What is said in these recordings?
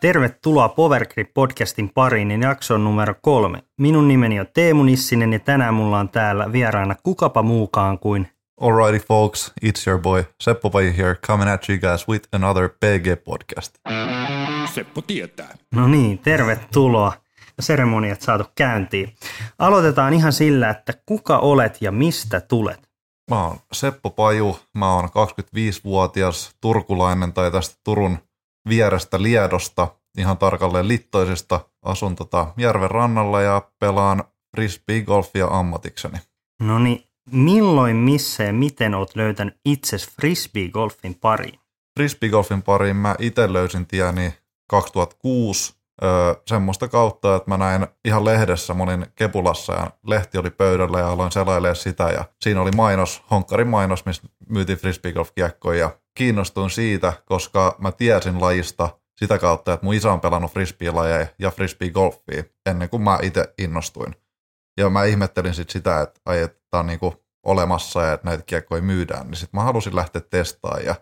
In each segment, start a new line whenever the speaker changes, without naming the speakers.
Tervetuloa Powergrip podcastin pariin, niin jakson numero kolme. Minun nimeni on Teemu Nissinen ja tänään mulla on täällä vieraana kukapa muukaan kuin
Alrighty folks, it's your boy Seppo Pai here coming at you guys with another PG podcast.
Seppo tietää.
No niin, tervetuloa. Seremoniat saatu käyntiin. Aloitetaan ihan sillä, että kuka olet ja mistä tulet?
Mä oon Seppo Paju, mä oon 25-vuotias turkulainen tai tästä Turun vierestä Liedosta, ihan tarkalleen Littoisesta. Asun tota järven rannalla ja pelaan frisbee-golfia ammatikseni.
No niin, milloin, missä ja miten oot löytänyt itses frisbee-golfin pariin?
Frisbee-golfin pariin mä itse löysin tieni 2006 öö, semmoista kautta, että mä näin ihan lehdessä, mä olin Kepulassa ja lehti oli pöydällä ja aloin selailemaan sitä ja siinä oli mainos, Honkkarin mainos, missä myytiin frisbeegolf-kiekkoja ja kiinnostuin siitä, koska mä tiesin lajista sitä kautta, että mun isä on pelannut frisbee-lajeja ja frisbee-golfia ennen kuin mä itse innostuin. Ja mä ihmettelin sit sitä, että ai, että tää on niinku olemassa ja että näitä kiekkoja myydään, niin sit mä halusin lähteä testaamaan ja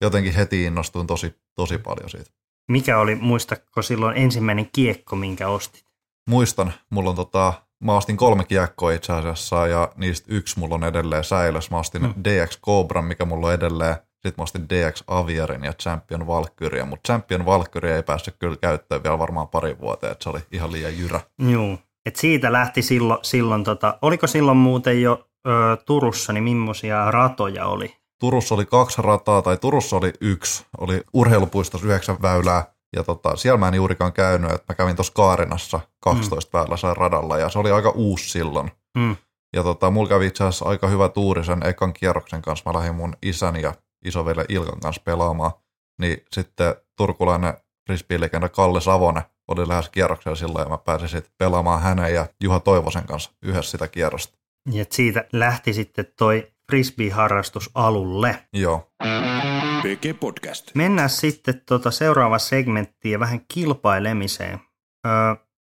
jotenkin heti innostuin tosi, tosi paljon siitä.
Mikä oli, muistatko silloin ensimmäinen kiekko, minkä ostit?
Muistan, mulla on tota, mä ostin kolme kiekkoa itse asiassa ja niistä yksi mulla on edelleen säilössä. Mä ostin
Hmm.
DX Cobra, mikä mulla on edelleen. Sitten mä ostin DX Avierin ja Champion Valkyria, mutta Champion Valkyria ei päässyt kyllä käyttöön vielä varmaan pari vuoteen, että se oli ihan liian jyrä.
Joo. Et siitä lähti silloin, silloin tota, oliko silloin muuten jo ö, Turussa, niin millaisia ratoja oli?
Turussa oli kaksi rataa, tai Turussa oli yksi, oli urheilupuistossa yhdeksän väylää, ja tota, siellä mä en juurikaan käynyt, että mä kävin tuossa Kaarinassa 12 mm. väylässä radalla, ja se oli aika uusi silloin.
Mm.
Ja tota, mulla kävi itse asiassa aika hyvä tuuri sen ekan kierroksen kanssa. Mä lähdin mun isän ja isovelle Ilkan kanssa pelaamaan. Niin sitten turkulainen frisbee-legenda Kalle Savonen oli lähes kierroksella silloin ja mä pääsin sitten pelaamaan hänen ja Juha Toivosen kanssa yhdessä sitä kierrosta.
Ja siitä lähti sitten toi frisbee-harrastus alulle.
Joo.
PG Podcast.
Mennään sitten tota seuraava segmenttiin ja vähän kilpailemiseen. Ö,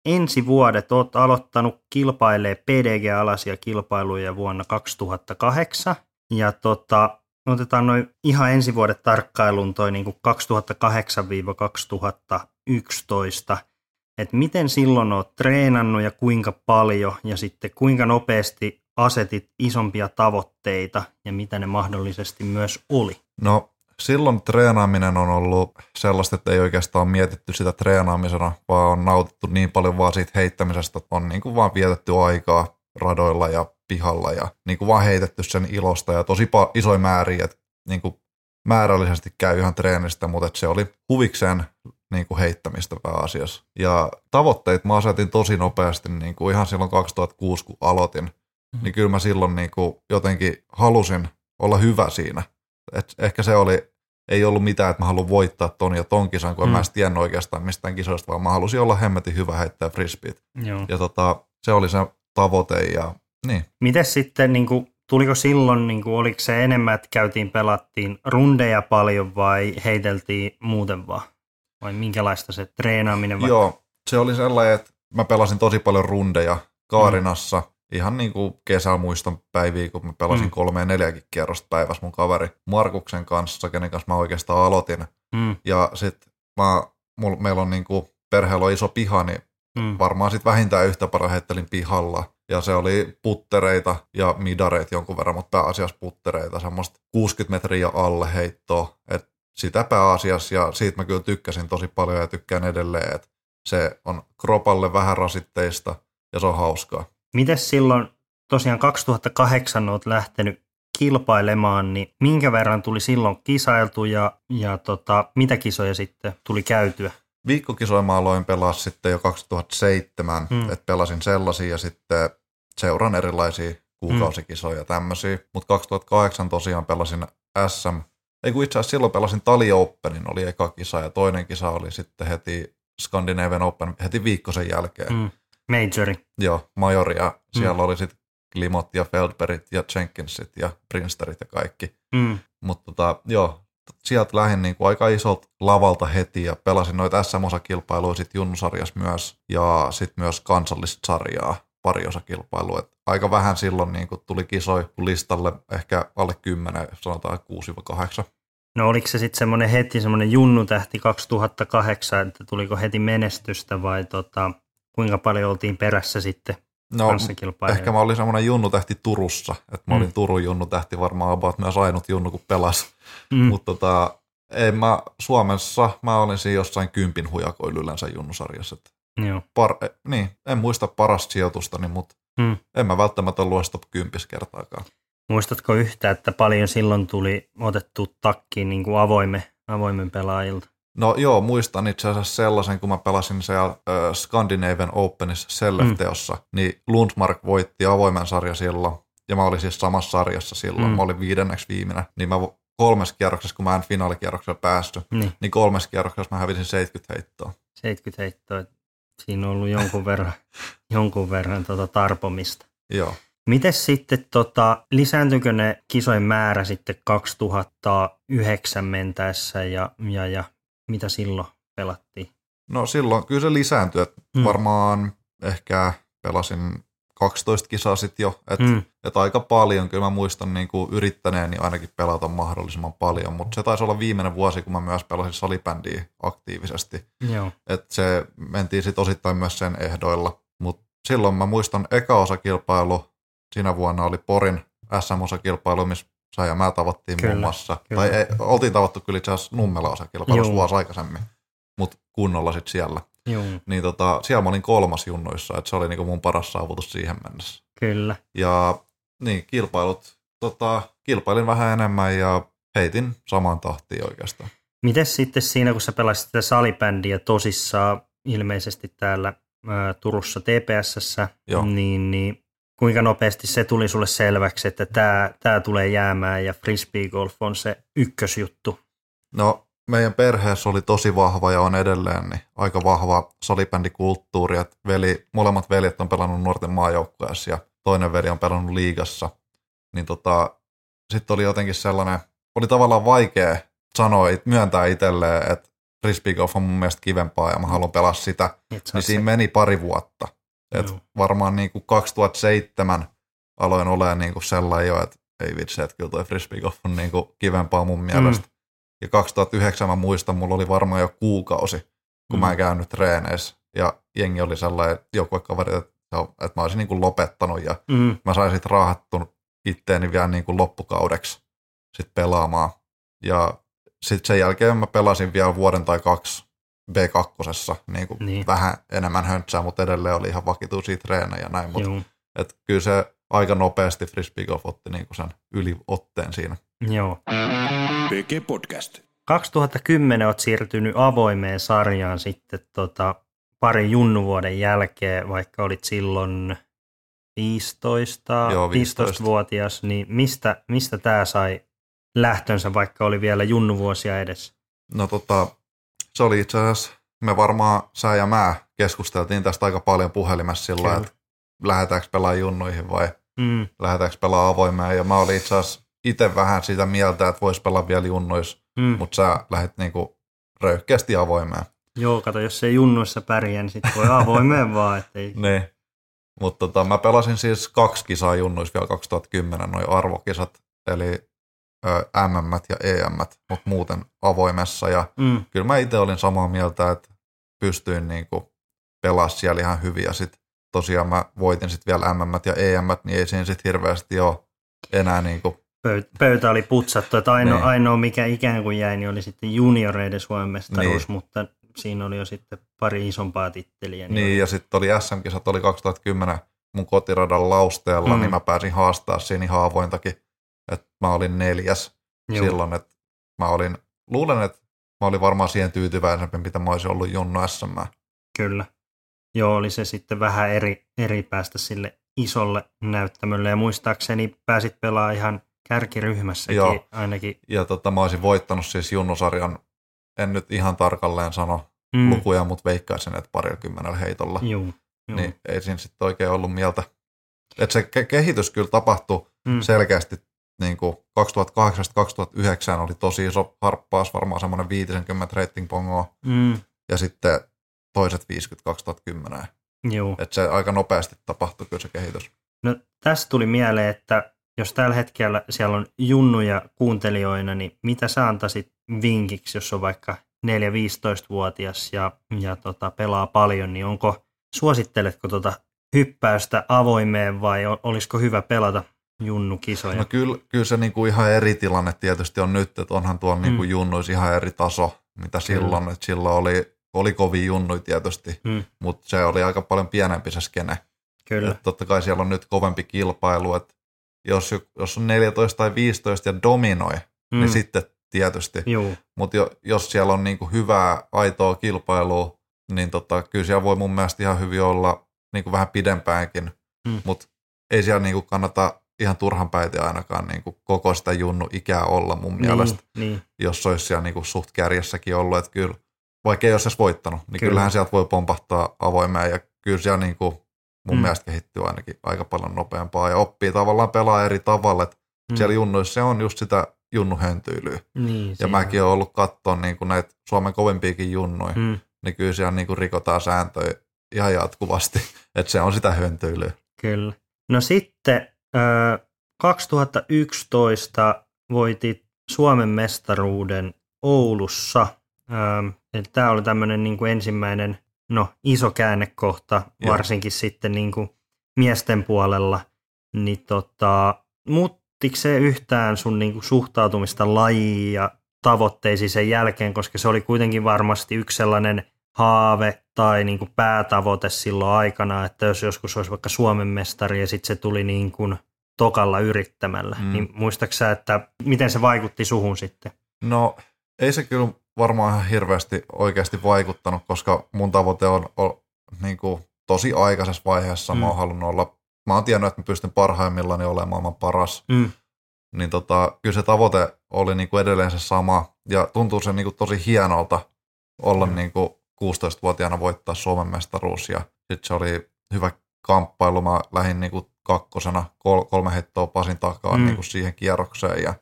ensi vuodet olet aloittanut kilpailee PDG-alaisia kilpailuja vuonna 2008. Ja tota, otetaan noin ihan ensi vuodet tarkkailun toi niin 2008-2011. Että miten silloin olet treenannut ja kuinka paljon ja sitten kuinka nopeasti asetit isompia tavoitteita ja mitä ne mahdollisesti myös oli.
No silloin treenaaminen on ollut sellaista, että ei oikeastaan mietitty sitä treenaamisena, vaan on nautittu niin paljon vaan siitä heittämisestä, että on niin kuin vaan vietetty aikaa radoilla ja pihalla ja niin kuin vaan heitetty sen ilosta ja tosi pa- isoja määriä, että niin kuin määrällisesti käy ihan treenistä, mutta että se oli huvikseen niin kuin heittämistä pääasiassa. Ja tavoitteet mä asetin tosi nopeasti niin kuin ihan silloin 2006, kun aloitin, mm-hmm. niin kyllä mä silloin niin kuin jotenkin halusin olla hyvä siinä. Et ehkä se oli, ei ollut mitään, että mä haluan voittaa ton ja ton kisan, kun mm.
Mm.
mä en tiennyt oikeastaan mistään kisoista, vaan mä halusin olla hemmetin hyvä heittää frisbeet.
Joo.
Ja tota, se oli se tavoite ja niin.
Miten sitten, niin kuin, tuliko silloin, niin kuin, oliko se enemmän, että käytiin, pelattiin rundeja paljon vai heiteltiin muuten vaan? Vai minkälaista se treenaaminen vai?
Joo, se oli sellainen, että mä pelasin tosi paljon rundeja Kaarinassa, mm. ihan niin kuin kesämuiston päiviä, kun mä pelasin
Mm.
kolme ja neljäkin kierrosta päivässä mun kaveri Markuksen kanssa, kenen kanssa mä oikeastaan aloitin.
Mm,
Ja sit mä, mul, meillä on niin kuin, perheellä on iso piha, niin
mm,
varmaan sit vähintään yhtä paljon heittelin pihalla. Ja se oli puttereita ja midareita jonkun verran, mutta pääasiassa puttereita, semmoista 60 metriä alle heittoa. Et sitä pääasiassa ja siitä mä kyllä tykkäsin tosi paljon ja tykkään edelleen, että se on kropalle vähän rasitteista ja se on hauskaa.
Miten silloin, tosiaan 2008 olet lähtenyt kilpailemaan, niin minkä verran tuli silloin kisailtu ja, ja tota, mitä kisoja sitten tuli käytyä?
Viikkokisoja mä aloin pelaa sitten jo 2007,
Mm.
mm. että pelasin sellaisia ja sitten seuran erilaisia kuukausikisoja ja tämmöisiä. Mutta 2008 tosiaan pelasin SM, ei kun itse asiassa silloin pelasin Tali Openin, oli eka kisa ja toinen kisa oli sitten heti Scandinavian Open heti viikko sen jälkeen. Mm.
Mm, majori.
Joo, Majori ja siellä
Mm.
mm. oli sitten Klimot ja Feldberit ja Jenkinsit ja Prinsterit ja kaikki.
Mm,
Mutta tota, joo, sieltä lähdin niinku aika isolta lavalta heti ja pelasin noita SM-osakilpailuja sitten junnusarjassa myös ja sitten myös kansallista sarjaa pari osakilpailua. Et aika vähän silloin niinku tuli kisoi listalle, ehkä alle 10, sanotaan 6-8.
No oliko se sitten semmoinen heti semmoinen junnutähti 2008, että tuliko heti menestystä vai tota, kuinka paljon oltiin perässä sitten
No, ehkä mä olin semmoinen junnutähti Turussa, että mä
Mm.
olin Turun junnutähti varmaan about myös ainut junnu, kun pelas.
Mm,
Mutta tota, ei mä Suomessa, mä olin siinä jossain kympin hujakoilla yleensä junnusarjassa.
Joo.
Par, eh, niin, en muista parasta sijoitustani, mutta
Mm.
en mä välttämättä ollut edes top 10 kertaakaan.
Muistatko yhtä, että paljon silloin tuli otettu takkiin niin kuin avoimen, avoimen pelaajilta?
No joo, muistan itse asiassa sellaisen, kun mä pelasin siellä äh, Scandinavian Openissa Selefteossa, mm. niin Lundmark voitti avoimen sarja silloin, ja mä olin siis samassa sarjassa silloin,
Mm.
mä olin viidenneksi viimeinen, niin mä kolmessa kierroksessa, kun mä en finaalikierroksella päässyt,
Niin,
niin kolmessa kierroksessa mä hävisin 70 heittoa.
70 heittoa. Siinä on ollut jonkun verran, jonkun verran tota tarpomista.
Joo.
Miten sitten, tota, lisääntyykö ne kisojen määrä sitten 2009 mentäessä ja, ja, ja mitä silloin pelattiin?
No silloin kyllä se lisääntyi, että
Mm.
varmaan ehkä pelasin 12 kisaa sitten jo, että
Mm.
et aika paljon, kyllä mä muistan niin kuin yrittäneeni ainakin pelata mahdollisimman paljon, mutta se taisi olla viimeinen vuosi, kun mä myös pelasin salibändiä aktiivisesti, että se mentiin sitten osittain myös sen ehdoilla, mutta silloin mä muistan eka osakilpailu, siinä vuonna oli Porin SM-osakilpailu, missä sä ja mä tavattiin
Kyllä,
muun muassa,
kyllä.
tai ei, oltiin tavattu kyllä itse asiassa Nummela osakilpailussa
Juu.
vuosi aikaisemmin, mutta kunnolla sitten siellä
Joo,
niin tota, siellä mä olin kolmas junnuissa, että se oli niinku mun paras saavutus siihen mennessä.
kyllä.
Ja niin, kilpailut, tota, kilpailin vähän enemmän ja heitin saman tahtiin oikeastaan.
Miten sitten siinä, kun sä pelasit sitä salibändiä tosissaan ilmeisesti täällä ää, Turussa TPSssä,
Joo.
niin, niin kuinka nopeasti se tuli sulle selväksi, että tämä, tämä tulee jäämään ja frisbee golf on se ykkösjuttu?
No, meidän perheessä oli tosi vahva ja on edelleen niin aika vahva salibändikulttuuri, että veli, molemmat veljet on pelannut nuorten maajoukkueessa ja toinen veli on pelannut liigassa. Niin tota, sitten oli jotenkin sellainen, oli tavallaan vaikea sanoa, myöntää itselleen, että frisbee golf on mun mielestä kivempaa ja mä haluan pelaa sitä. Niin siinä meni pari vuotta. Et
Joo.
varmaan niin kuin 2007 aloin olemaan niin kuin sellainen jo, että ei vitsi, että kyllä toi frisbee golf on niin kuin kivempaa mun mielestä. Mm. Ja 2009 mä muistan, mulla oli varmaan jo kuukausi, kun
Mm.
mm. mä en käynyt treeneissä. Ja jengi oli sellainen, joku kaveri, että, että mä olisin niin kuin lopettanut ja
Mm,
mä sain sitten raahattu itteeni vielä niin kuin loppukaudeksi sit pelaamaan. Ja sitten sen jälkeen mä pelasin vielä vuoden tai kaksi B2, niin kuin
Niin.
niin. vähän enemmän höntsää, mutta edelleen oli ihan vakituisia treenejä ja näin. Mutta et kyllä se aika nopeasti frisbee golf otti niin kuin sen yliotteen siinä.
joo.
PG Podcast.
2010 olet siirtynyt avoimeen sarjaan sitten tota, parin junnuvuoden jälkeen, vaikka olit silloin 15,
Joo, 15.
15-vuotias, niin mistä, mistä tämä sai lähtönsä, vaikka oli vielä junnuvuosia edessä?
No tota, se oli itse asiassa, me varmaan sä ja mä keskusteltiin tästä aika paljon puhelimessa sillä
Kyllä.
että lähdetäänkö pelaa junnuihin vai
Mm,
lähdetäänkö pelaa avoimeen. Ja mä olin itse asiassa itse vähän sitä mieltä, että vois pelaa vielä junnuissa,
mm.
mutta sä lähdit niinku röyhkeästi avoimeen.
Joo, kato, jos ei junnuissa pärjää, niin sitten voi avoimeen vaan, ettei...
Niin. Mutta tota, mä pelasin siis kaksi kisaa junnuissa vielä 2010, noin arvokisat, eli MM ja EM, mutta muuten avoimessa. Ja
Mm,
kyllä mä itse olin samaa mieltä, että pystyin niinku pelaa siellä ihan hyvin. Ja sit tosiaan mä voitin sitten vielä MM ja EM, niin ei siinä sitten hirveästi ole enää niinku,
pöytä, pöytä oli putsattu, että ainoa,
Niin.
ainoa mikä ikään kuin jäi, niin oli sitten junioreiden Suomen mestaruus,
Niin.
mutta siinä oli jo sitten pari isompaa titteliä.
niin ja sitten oli SM-kisat, oli 2010 mun kotiradan lausteella,
Mm.
niin mä pääsin haastaa siinä ihan avointakin, mä olin neljäs
Joo.
silloin, että mä olin, luulen, että mä olin varmaan siihen tyytyväisempi, mitä mä olisin ollut Junnu SM.
Kyllä. Joo, oli se sitten vähän eri, eri päästä sille isolle näyttämölle. Ja muistaakseni pääsit pelaamaan ihan kärkiryhmässäkin
Joo.
ainakin.
Ja tota, mä olisin voittanut siis Junnusarjan, en nyt ihan tarkalleen sano
Mm.
lukuja, mutta veikkaisin, että parikymmenellä heitolla.
Joo, joo.
Niin ei siinä sitten oikein ollut mieltä. Että se ke- kehitys kyllä tapahtui
Mm.
selkeästi niin kuin 2008-2009 oli tosi iso harppaus, varmaan semmoinen 50 rating pongoa,
Mm.
ja sitten toiset 50 2010.
Joo.
Että se aika nopeasti tapahtui kyllä se kehitys.
No tästä tuli mieleen, että jos tällä hetkellä siellä on junnuja kuuntelijoina, niin mitä sä antaisit vinkiksi, jos on vaikka 4-15-vuotias ja, ja tota, pelaa paljon, niin onko, suositteletko tota hyppäystä avoimeen vai olisiko hyvä pelata junnukisoja?
No kyllä, kyllä se niinku ihan eri tilanne tietysti on nyt, että onhan tuolla niinku mm. junnuissa ihan eri taso, mitä silloin, kyllä. että silloin oli, oli kovin junnui tietysti, mm. mutta se oli aika paljon pienempi se skene. Kyllä. Et totta kai siellä on nyt kovempi kilpailu, että jos, jos on 14 tai 15 ja dominoi, niin mm. niin sitten tietysti. Mutta jo, jos siellä on niinku hyvää, aitoa kilpailua, niin tota, kyllä siellä voi mun mielestä ihan hyvin olla niinku vähän pidempäänkin. Mm. Mutta ei siellä niinku kannata ihan turhan päitä ainakaan niinku koko sitä junnu ikää olla mun niin, mielestä. Niin. Jos olisi siellä niinku suht kärjessäkin ollut, että kyllä, vaikka ei olisi edes voittanut, niin kyllä. kyllähän sieltä voi pompahtaa avoimeen ja kyllä siellä niinku mun mm. mielestä kehittyy ainakin aika paljon nopeampaa ja oppii tavallaan pelaa eri tavalla, että mm. siellä junnuissa se on just sitä junnuhöntyilyä. Niin, ja mäkin olen ollut katsoa niin näitä Suomen kovimpiakin junnuja, mm. niin kyllä siellä niin kuin rikotaan sääntöjä ihan jatkuvasti, että se on sitä höntyilyä.
Kyllä. No sitten 2011 voitit Suomen mestaruuden Oulussa. Tämä oli tämmöinen niin kuin ensimmäinen no, iso käännekohta, Joo. varsinkin sitten niin kuin miesten puolella. Niin tota, muuttiko se yhtään sun niin kuin suhtautumista lajiin ja tavoitteisiin sen jälkeen, koska se oli kuitenkin varmasti yksi sellainen haave tai niin kuin päätavoite silloin aikana, että jos joskus olisi vaikka Suomen mestari ja sitten se tuli niin kuin tokalla yrittämällä, mm. niin muistaaksä, että miten se vaikutti suhun sitten?
No ei se kyllä varmaan ihan hirveästi oikeasti vaikuttanut, koska mun tavoite on, on niin kuin, tosi aikaisessa vaiheessa. Mm. Mä oon halunnut olla, mä oon tiennyt, että mä pystyn parhaimmillaan olemaan maailman paras. Mm. Niin tota, kyllä se tavoite oli niin kuin edelleen se sama. Ja tuntuu se niin kuin tosi hienolta olla mm. niin kuin 16-vuotiaana voittaa Suomen mestaruus. Ja sitten se oli hyvä kamppailu. Mä lähdin niin kuin kakkosena kol- kolme heittoa Pasin takaa mm. niin kuin siihen kierrokseen. Ja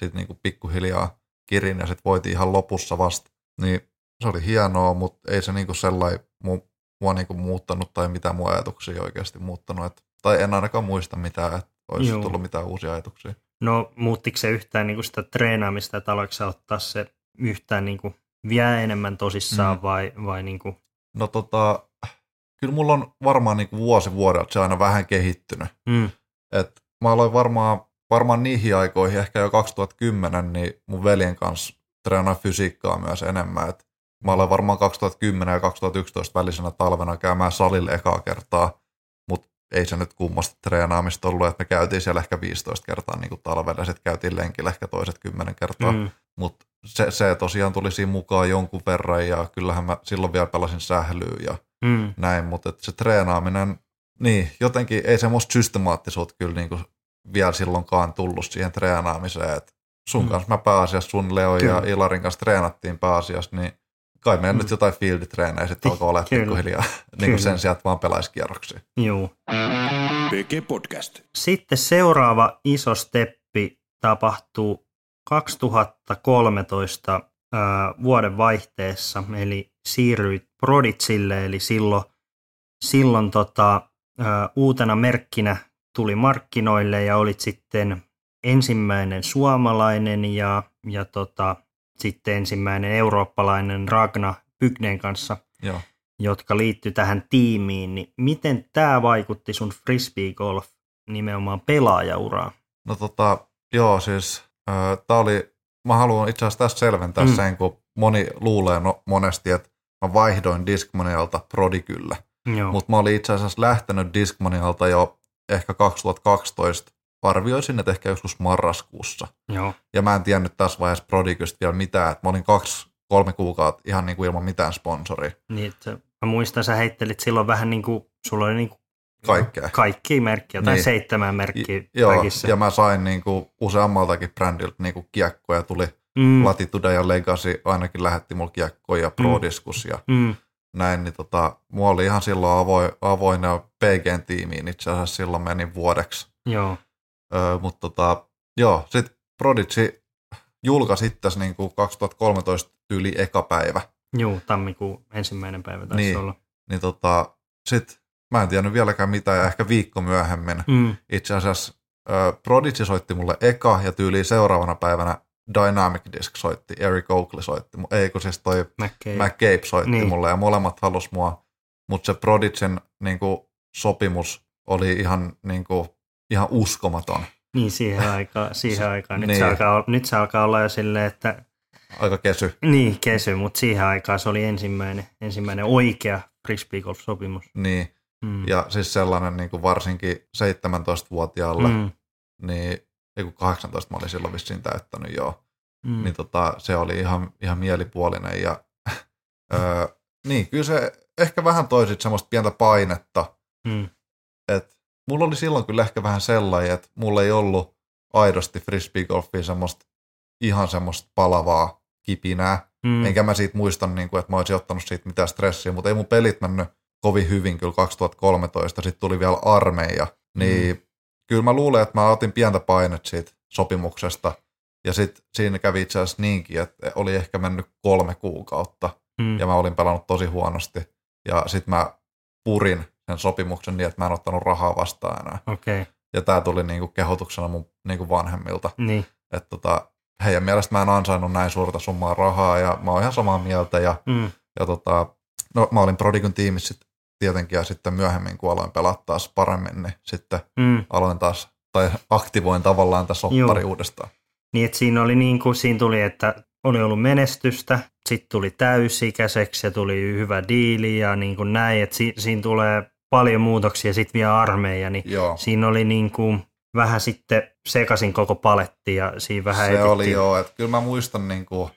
sitten niin kuin pikkuhiljaa kirin ja sitten voitiin ihan lopussa vasta. Niin se oli hienoa, mutta ei se niinku sellainen mu, mua niinku muuttanut tai mitään mua ajatuksia oikeasti muuttanut. Et, tai en ainakaan muista mitään, että olisi Joo. tullut mitään uusia ajatuksia.
No muuttiko se yhtään niinku sitä treenaamista, että aloiko ottaa se yhtään niinku vielä enemmän tosissaan mm. vai, vai niinku?
No tota, kyllä mulla on varmaan niinku vuosi vuodelta se aina vähän kehittynyt. Mm. Et mä aloin varmaan varmaan niihin aikoihin, ehkä jo 2010, niin mun veljen kanssa treenaa fysiikkaa myös enemmän. Et mä olen varmaan 2010 ja 2011 välisenä talvena käymään salille ekaa kertaa, ei se nyt kummasta treenaamista ollut, että me käytiin siellä ehkä 15 kertaa niin kuin talvella ja sitten käytiin lenkillä ehkä toiset 10 kertaa. Mm. Mutta se, se tosiaan tuli siinä mukaan jonkun verran ja kyllähän mä silloin vielä pelasin sählyä ja mm. näin, mutta se treenaaminen, niin jotenkin ei semmoista systemaattisuutta kyllä niin kuin vielä silloinkaan tullut siihen treenaamiseen. Et sun mm. kanssa mä pääasiassa, sun Leo Kyllä. ja Ilarin kanssa treenattiin pääasiassa, niin kai meidän mm. nyt jotain fielditreenejä sitten alkoi olla pikkuhiljaa niin kuin sen sijaan, että vaan pelaisi kierroksia.
Joo. Podcast. Sitten seuraava iso steppi tapahtuu 2013 äh, vuoden vaihteessa, eli siirryit Proditsille, eli silloin, silloin tota, äh, uutena merkkinä tuli markkinoille ja olit sitten ensimmäinen suomalainen ja, ja tota, sitten ensimmäinen eurooppalainen Ragna Bygnen kanssa, Joo. jotka liittyi tähän tiimiin. Niin miten tämä vaikutti sun frisbee golf nimenomaan pelaajauraan?
No tota, joo siis äh, tämä oli, mä haluan itse asiassa tässä selventää mm. sen, kun moni luulee no, monesti, että mä vaihdoin Discmanialta Prodigylle. Mutta mä olin itse asiassa lähtenyt Discmanialta jo ehkä 2012 arvioisin, että ehkä joskus marraskuussa. Joo. Ja mä en tiennyt tässä vaiheessa Prodigystä vielä mitään, että mä olin kaksi, kolme kuukautta ihan niin kuin ilman mitään sponsoria.
Niin, että mä muistan, sä heittelit silloin vähän niin kuin, sulla oli niin kuin
Kaikkea.
Kaikki merkkiä, tai niin. seitsemän merkkiä
Joo, väkissä. ja mä sain niin kuin useammaltakin brändiltä niin kuin kiekkoja, tuli mm. Latitude ja Legacy, ainakin lähetti mulle kiekkoja ja Prodiskus ja mm näin, niin tota, mulla oli ihan silloin avoin, avoin PGn tiimiin itse asiassa silloin meni vuodeksi.
Joo.
Öö, mutta tota, joo, sitten Prodigy julkaisi sitten niin kuin 2013 yli eka päivä.
Joo, tammikuun ensimmäinen päivä taisi
niin,
olla.
Niin tota, sit mä en tiennyt vieläkään mitä ja ehkä viikko myöhemmin mm. itse asiassa ö, Prodigy soitti mulle eka ja tyyliin seuraavana päivänä Dynamic Disc soitti, Eric Oakley soitti, ei kun siis toi
McCabe.
McCabe soitti
Niin.
mulle ja molemmat halus mua, mutta se Prodigyn niinku, sopimus oli ihan, niinku, ihan uskomaton.
Niin siihen aikaan, siihen aikaan. Nyt,
Niin.
se alkaa, nyt se alkaa olla jo silleen, että
Aika kesy.
niin kesy, mutta siihen aikaan se oli ensimmäinen, ensimmäinen oikea frisbee sopimus.
Niin.
Mm.
Ja siis sellainen niinku varsinkin 17-vuotiaalle,
mm.
niin kun 18 mä olin silloin vissiin täyttänyt joo,
Mm.
niin tota, se oli ihan, ihan mielipuolinen ja öö, niin, kyllä se ehkä vähän toi sit semmoista pientä painetta,
Mm.
että mulla oli silloin kyllä ehkä vähän sellainen, että mulla ei ollut aidosti frisbeegolfiin semmoista ihan semmoista palavaa kipinää,
Mm.
enkä mä siitä muista, niin kuin, että mä olisin ottanut siitä mitään stressiä, mutta ei mun pelit mennyt kovin hyvin kyllä 2013, sitten tuli vielä armeija, niin mm. kyllä mä luulen, että mä otin pientä painet siitä sopimuksesta, ja sitten siinä kävi itse asiassa niinkin, että oli ehkä mennyt kolme kuukautta,
Mm.
ja mä olin pelannut tosi huonosti, ja sitten mä purin sen sopimuksen niin, että mä en ottanut rahaa vastaan enää.
Okay.
Ja tää tuli niinku kehotuksena mun niinku vanhemmilta,
niin.
että tota, heidän mielestä mä en ansainnut näin suurta summaa rahaa, ja mä oon ihan samaa mieltä, ja
Mm.
ja tota, no mä olin Prodigyn tiimissä sit tietenkin ja sitten myöhemmin kun aloin pelata taas paremmin, niin sitten
Mm.
aloin taas, tai aktivoin tavallaan tässä oppari uudestaan.
Niin, että siinä oli niin kuin, siinä tuli, että oli ollut menestystä, sitten tuli täysikäiseksi ja tuli hyvä diili ja niin kuin näin, että si, siinä tulee paljon muutoksia, sitten vielä armeija, niin
Joo,
siinä oli niin kuin vähän sitten sekaisin koko paletti ja siinä vähän
se
etittiin.
oli joo, että kyllä mä muistan niin kuin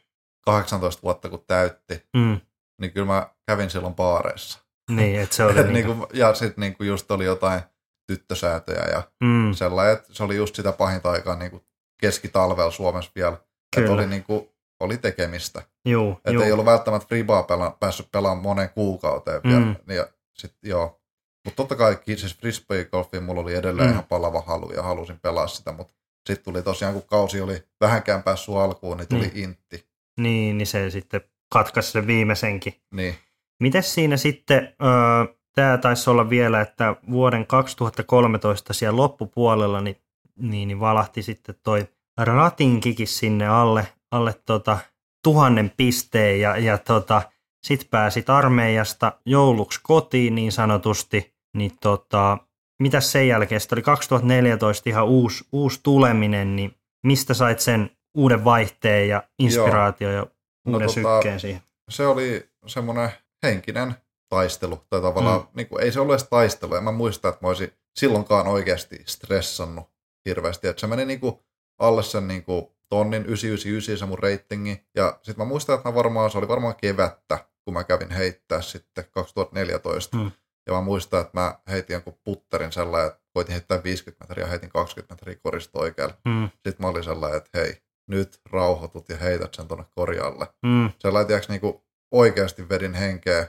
18 vuotta kun täytti,
Mm,
niin kyllä mä kävin silloin baareissa.
niin, että se oli
Et
niin
kuin, ja sitten niin kuin just oli jotain tyttösäätöjä ja
mm,
sellainen, että se oli just sitä pahinta aikaa niin kuin keskitalvella Suomessa vielä. Että oli, niin kuin, oli tekemistä.
juu,
Että
juu.
ei ollut välttämättä fribaa pela, päässyt pelaamaan moneen kuukauteen vielä.
Mm.
Ja sit, joo. Mutta totta kai siis frisbee-golfiin mulla oli edelleen
Mm.
ihan palava halu ja halusin pelaa sitä, mutta sitten tuli tosiaan, kun kausi oli vähänkään päässyt alkuun, niin tuli
Mm.
intti.
Niin, niin se sitten katkaisi sen viimeisenkin.
Niin,
Mites siinä sitten, öö, tämä taisi olla vielä, että vuoden 2013 siellä loppupuolella niin, niin, niin valahti sitten toi ratinkikin sinne alle, alle tota, tuhannen pisteen ja, ja tota, sit pääsit armeijasta jouluksi kotiin niin sanotusti, niin tota, mitäs sen jälkeen, sitten oli 2014 ihan uusi, uusi tuleminen, niin mistä sait sen uuden vaihteen ja inspiraatio ja
No
uuden
tota,
sykkeen siihen?
se oli semmoinen henkinen taistelu. Tai tavallaan,
Mm.
niin kuin, ei se ole edes taistelu. En mä muista, että mä olisin silloinkaan oikeasti stressannut hirveästi. Että se meni niin kuin alle sen niin kuin tonnin 999 se mun reitingi. Ja sitten mä muistan, että mä varmaan, se oli varmaan kevättä, kun mä kävin heittää sitten 2014.
Mm.
Ja mä muistan, että mä heitin jonkun putterin sellainen, että voitin heittää 50 metriä ja heitin 20 metriä korista oikealle.
Mm,
Sitten mä olin sellainen, että hei, nyt rauhoitut ja heität sen tonne korjalle
mm,
sellainen, tiiäks, niinku oikeasti vedin henkeä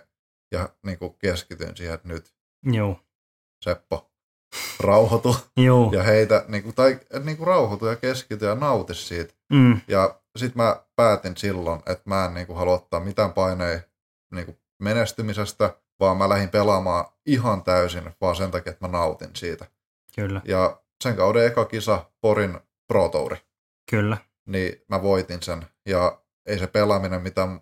ja niinku keskityin siihen, että nyt
joo.
Seppo, rauhoitu
Joo.
ja heitä, niinku, tai et niinku rauhoitu ja keskity ja nauti siitä.
Mm,
Ja sit mä päätin silloin, että mä en niinku halua ottaa mitään paineja niinku menestymisestä, vaan mä lähdin pelaamaan ihan täysin vaan sen takia, että mä nautin siitä.
kyllä,
Ja sen kauden eka kisa Porin Pro Touri.
kyllä.
niin mä voitin sen. Ja ei se pelaaminen mitään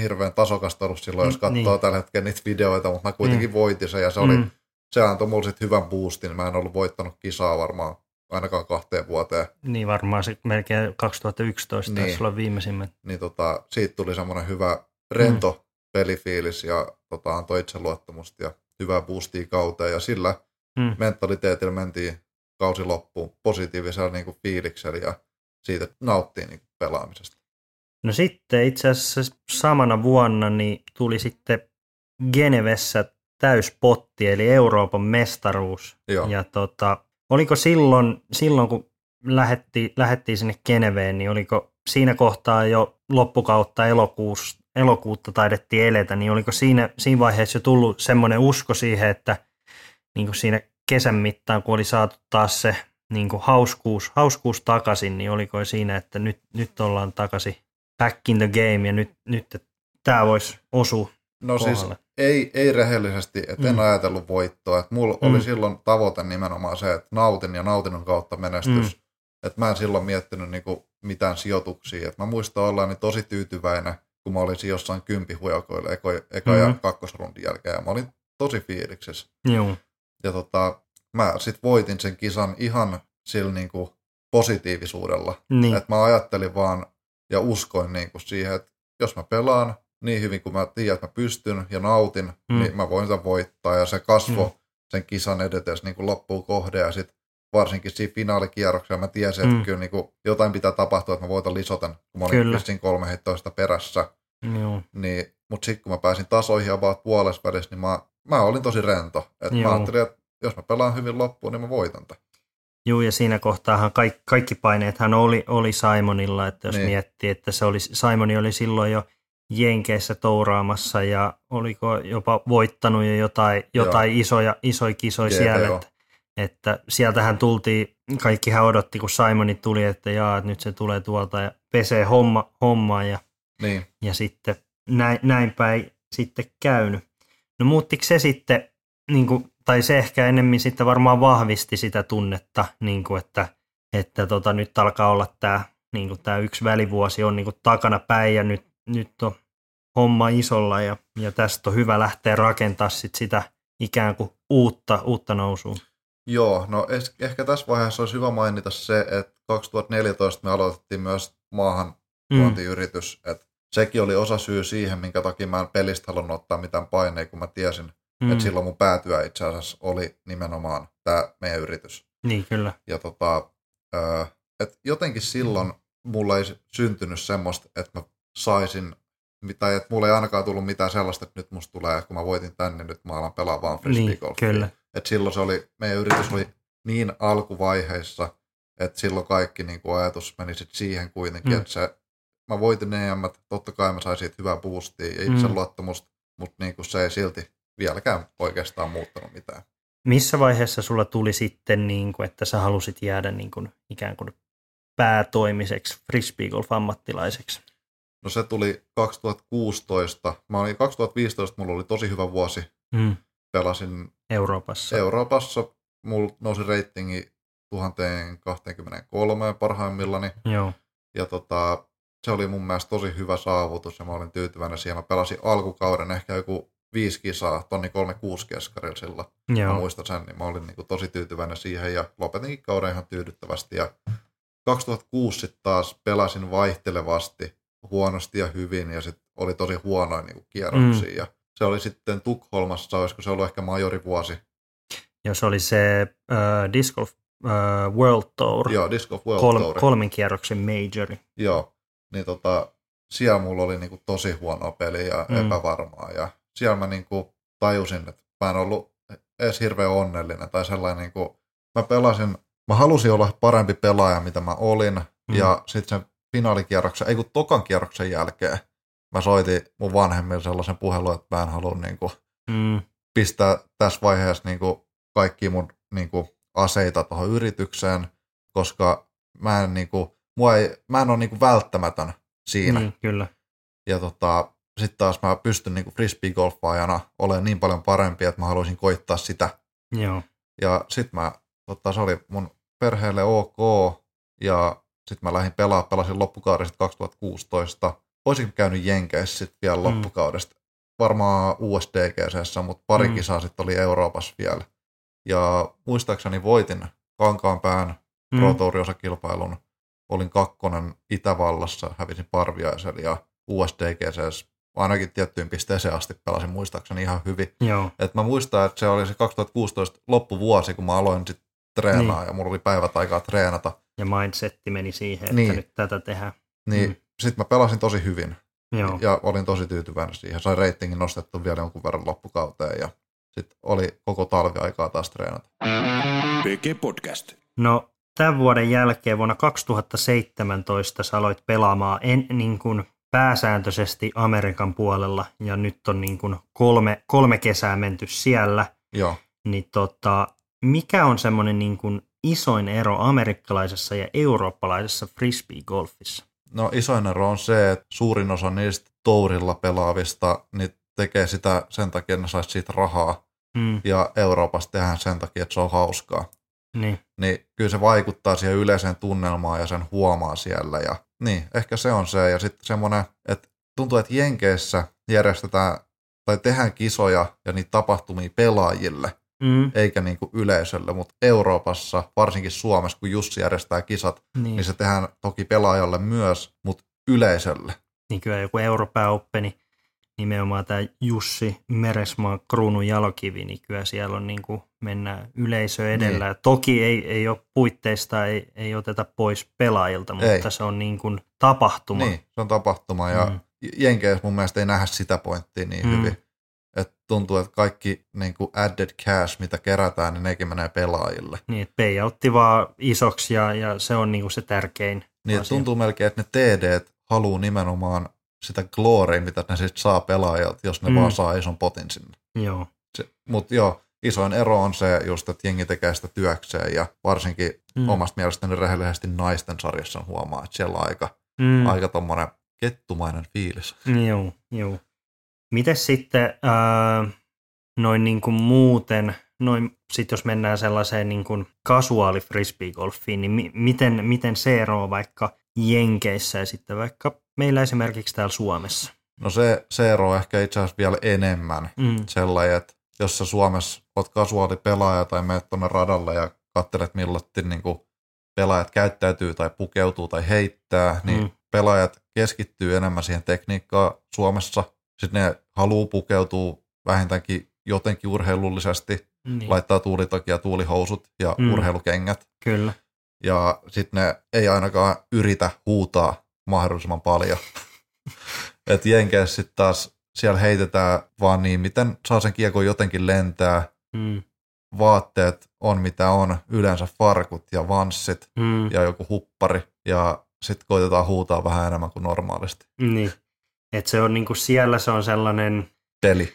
hirveän tasokasta ollut silloin, jos
Mm,
katsoo
niin.
tällä hetkellä niitä videoita, mutta mä kuitenkin voitin sen ja se, oli,
Mm,
se antoi mulle sit hyvän boostin. Mä en ollut voittanut kisaa varmaan ainakaan kahteen vuoteen.
niin varmaan se melkein 2011
Niin.
taisi olla viimeisimmät.
Niin tota, siitä tuli semmoinen hyvä rento mm. Pelifiilis ja tota, antoi itseluottamusta ja hyvää boostia kauteen. Ja sillä
Mm.
mentaliteetillä mentiin kausi loppuun positiivisella niin kuin fiiliksellä ja siitä nauttiin niin kuin pelaamisesta.
No sitten itse asiassa samana vuonna niin tuli sitten Genevessä täyspotti, eli Euroopan mestaruus.
Joo.
Ja tota, oliko silloin, silloin kun lähettiin, lähettiin sinne Geneveen, niin oliko siinä kohtaa jo loppukautta elokuussa, elokuutta taidettiin eletä, niin oliko siinä, siinä vaiheessa jo tullut semmoinen usko siihen, että niin kuin siinä kesän mittaan, kun oli saatu taas se niin kuin hauskuus, hauskuus takaisin, niin oliko siinä, että nyt, nyt ollaan takaisin back in the game ja nyt, nyt tämä voisi osua
No siis
kohdalle?
ei, ei rehellisesti, että en
Mm.
ajatellut voittoa. Että mulla
Mm.
oli silloin tavoite nimenomaan se, että nautin ja nautinnon kautta menestys.
Mm.
Että mä en silloin miettinyt niinku mitään sijoituksia. Et mä muistan ollaani tosi tyytyväinen, kun mä olisin jossain kympihujakoilla eko, eka ja
Mhm.
kakkosrundin jälkeen. Ja mä olin tosi fiiliksissä.
Joo.
Ja tota, mä sit voitin sen kisan ihan sillä niinku positiivisuudella.
Niin.
Että mä ajattelin vaan ja uskoin niinku siihen, että jos mä pelaan niin hyvin kuin mä tiedän, että mä pystyn ja nautin,
Mm.
niin mä voin sitä voittaa. Ja se kasvo
Mm.
sen kisan edetessä niin loppuu kohde ja sitten varsinkin siinä finaalikierroksella mä tiesin, että
Mm.
kyllä niin kuin jotain pitää tapahtua, että mä voitan lisoten, kun mä olin vissiin kolme heittoista perässä.
Joo.
Niin, mutta sitten kun mä pääsin tasoihin about puolessa välissä, niin mä, mä olin tosi rento. Et mä ajattelin, että jos mä pelaan hyvin loppuun, niin mä voitan tämän.
Joo, ja siinä kohtaahan kaikki, kaikki paineethan oli, oli Simonilla, että jos
Niin.
miettii, että se oli, Simoni oli silloin jo Jenkeissä touraamassa ja oliko jopa voittanut jo jotain, jotain isoja, isoja kisoja siellä, että, että sieltähän tultiin, kaikkihan odotti, kun Simoni tuli, että jaa, että nyt se tulee tuolta ja pesee homma, hommaa ja,
Niin,
ja sitten näin, näin päin sitten käynyt. No muuttiko se sitten, niin kuin, tai se ehkä enemmän sitten varmaan vahvisti sitä tunnetta, niin kuin, että, että tota, nyt alkaa olla tämä, niin kuin, tämä yksi välivuosi on niin kuin, takana päin ja nyt, nyt on homma isolla ja, ja tästä on hyvä lähteä rakentaa sit sitä ikään kuin uutta, uutta nousua.
Joo, no es- ehkä tässä vaiheessa olisi hyvä mainita se, että 2014 me aloitettiin myös maahan
Mm,
että sekin oli osa syy siihen, minkä takia mä en pelistä halunnut ottaa mitään paineja, kun mä tiesin, mm. että silloin mun päätyä itse asiassa oli nimenomaan tämä meidän yritys.
Niin kyllä.
Ja tota, öö, et jotenkin silloin mulla ei syntynyt semmoista, että mä saisin, tai että mulla ei ainakaan tullut mitään sellaista, että nyt musta tulee, kun mä voitin tänne, niin nyt mä alan pelaa vaan
Niin,
frisbeegolfia.
kyllä.
Et silloin se oli, meidän yritys oli niin alkuvaiheissa, että silloin kaikki niin kuin ajatus meni sit siihen kuitenkin,
Mm.
mm. että se, mä voitin EM, totta kai mä sain siitä hyvää boostia ja
Mm.
itseluottamusta, mutta niin kuin se ei silti vieläkään oikeastaan muuttanut mitään.
Missä vaiheessa sulla tuli sitten, niin kuin, että sä halusit jäädä niin kuin, ikään kuin päätoimiseksi frisbeegolf-ammattilaiseksi?
No se tuli 2016. Mä olin 2015, mulla oli tosi hyvä vuosi.
Mm,
Pelasin
Euroopassa.
Euroopassa. Mulla nousi reitingi 1023 parhaimmillani.
Joo.
Ja tota, se oli mun mielestä tosi hyvä saavutus ja mä olin tyytyväinen siihen. Mä pelasin alkukauden ehkä joku viisi kisaa, tonni 36 keskarilla sillä. Mä
Joo.
muistan sen, niin mä olin niinku tosi tyytyväinen siihen ja lopetinkin kauden ihan tyydyttävästi. Ja 2006 sitten taas pelasin vaihtelevasti huonosti ja hyvin ja sitten oli tosi huonoja niinku kierroksia. Mm. Ja se oli sitten Tukholmassa, olisiko se ollut ehkä majorivuosi.
Jos oli se uh, Disc Golf uh, World Tour,
Joo, Disc Golf World
kol-
Tour.
kolmen kierroksen majori.
Joo, niin tota, siellä mulla oli niinku tosi huonoa peliä ja
Mm.
epävarmaa. Ja siellä mä niinku tajusin, että mä en ollut edes hirveän onnellinen tai sellainen niinku, mä pelasin, mä halusin olla parempi pelaaja, mitä mä olin.
Mm.
Ja sitten sen finaalikierroksen, ei kun tokan kierroksen jälkeen, mä soitin mun vanhemmille sellaisen puhelun, että mä en halua niinku
Mm,
pistää tässä vaiheessa niinku kaikki mun niinku aseita tuohon yritykseen, koska mä en, niinku, mua ei, mä en ole niinku välttämätön siinä.
niin, kyllä.
Ja tota, sitten taas mä pystyn niinku frisbee-golfaajana olemaan niin paljon parempi, että mä haluaisin koittaa sitä.
Joo.
Ja sitten mä, tota, se oli mun perheelle ok, ja sitten mä lähdin pelaa, pelasin loppukaudesta 2016. Olisin käynyt Jenkeissä sitten vielä
Mm.
loppukaudesta. Varmaan USDGCssä, mutta pari
Mm.
kisaa sitten oli Euroopassa vielä. Ja muistaakseni voitin Kankaanpään Pro
Mm,
Tour-osakilpailun. Olin kakkonen Itävallassa, hävisin Parviaiselle ja USDGCssä ainakin tiettyyn pisteeseen asti pelasin muistaakseni ihan hyvin.
joo.
Et mä muistan, että se oli se 2016 loppuvuosi, kun mä aloin sit treenaa
Niin.
ja mulla oli päivät aikaa treenata.
Ja mindsetti meni siihen, että
Niin.
nyt tätä tehdään.
Niin
Mm.
Mm. sit mä pelasin tosi hyvin
Joo.
ja olin tosi tyytyväinen siihen. Sain reitingin nostettu vielä jonkun verran loppukauteen ja sitten oli koko talvi aikaa taas treenata.
PG Podcast.
No tämän vuoden jälkeen vuonna 2017 sä aloit pelaamaan en, niin kuin pääsääntöisesti Amerikan puolella ja nyt on niin kuin kolme, kolme kesää menty siellä.
Joo.
Niin tota, mikä on semmoinen niin kuin isoin ero amerikkalaisessa ja eurooppalaisessa frisbee-golfissa?
No isoin ero on se, että suurin osa niistä tourilla pelaavista, niin tekee sitä sen takia, että ne saisi siitä rahaa.
Mm,
Ja Euroopassa tehdään sen takia, että se on hauskaa.
niin.
Niin kyllä se vaikuttaa siihen yleiseen tunnelmaan ja sen huomaa siellä. Ja niin, ehkä se on se. Ja sitten semmoinen, että tuntuu, että Jenkeissä järjestetään tai tehdään kisoja ja niitä tapahtumia pelaajille,
Mm,
eikä niinku yleisölle, mutta Euroopassa, varsinkin Suomessa, kun Jussi järjestää kisat,
niin.
niin se tehdään toki pelaajalle myös, mutta yleisölle.
niin kyllä joku Europääoppeni, nimenomaan tämä Jussi Meresmaan kruunun jalokivi, niin kyllä siellä on niin kuin mennään yleisö edellä. Niin. Toki ei, ei ole puitteista, ei, ei oteta pois pelaajilta, mutta
Ei.
se on niin kuin tapahtuma.
Niin, se on tapahtuma ja
Mm.
Jenkeissä mun mielestä ei nähdä sitä pointtia niin
mm.
hyvin. Et tuntuu, että kaikki niin kuin added cash, mitä kerätään, niin nekin menee pelaajille.
Niin, että payoutti vaan isoksi ja, ja se on niin kuin se tärkein
Niin että
asia.
tuntuu melkein, että ne TD haluaa nimenomaan sitä glorya, mitä ne sitten saa pelaajalta, jos ne
Mm.
vaan saa ison potin sinne.
Joo.
Mutta joo, isoin ero on se just, että jengi tekee sitä työkseen ja varsinkin
Mm.
omasta mielestäni rehellisesti naisten sarjassa huomaa, että siellä on aika,
mm.
aika tommonen kettumainen fiilis.
Joo, joo. Mites sitten ää, noin niin kuin muuten, noin sit jos mennään sellaiseen niin kuin kasuaali frisbeegolfiin, niin mi- miten, miten se eroaa vaikka Jenkeissä ja sitten vaikka meillä esimerkiksi täällä Suomessa?
No se, se ero on ehkä itse asiassa vielä enemmän
Mm.
sellainen, että jos sä Suomessa oot kasuaali pelaaja tai menet tuonne radalle ja katselet milloin niin pelaajat käyttäytyy tai pukeutuu tai heittää, niin
mm.
pelaajat keskittyy enemmän siihen tekniikkaan Suomessa. Sitten ne haluaa pukeutua vähintäänkin jotenkin urheilullisesti,
Niin,
laittaa tuulitakia, tuulihousut ja
Mm.
urheilukengät.
Kyllä.
Ja sitten ne ei ainakaan yritä huutaa mahdollisimman paljon. Et Jenkeissä sitten taas siellä heitetään vaan niin, miten saa sen kiekon jotenkin lentää.
Mm.
Vaatteet on mitä on, yleensä farkut ja vanssit
Mm.
ja joku huppari. Ja sitten koitetaan huutaa vähän enemmän kuin normaalisti.
Niin. Et se on niin kuin siellä se on sellainen
Peli.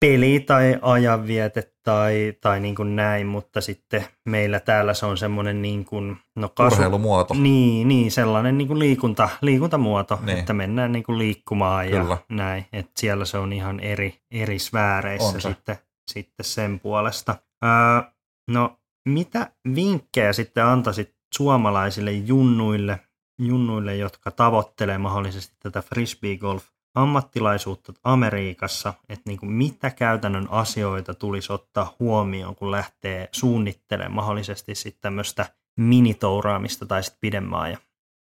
peli tai ajanviete tai, tai niin kuin näin, mutta sitten meillä täällä se on semmoinen niin kuin, no kasu,
Urheilumuoto.
Niin, niin sellainen niin kuin liikunta, liikuntamuoto, niin. Että mennään niin kuin liikkumaan ja
Kyllä.
näin. Että siellä se on ihan eri, eri sfääreissä
On se.
sitten, sitten sen puolesta. Öö, no, mitä vinkkejä sitten antaisit suomalaisille junnuille, junnuille, jotka tavoittelee mahdollisesti tätä frisbeegolf ammattilaisuutta Amerikassa, että niin kuin mitä käytännön asioita tulisi ottaa huomioon, kun lähtee suunnittelemaan mahdollisesti sitten tämmöistä minitouraamista tai sitten pidemmän ajan.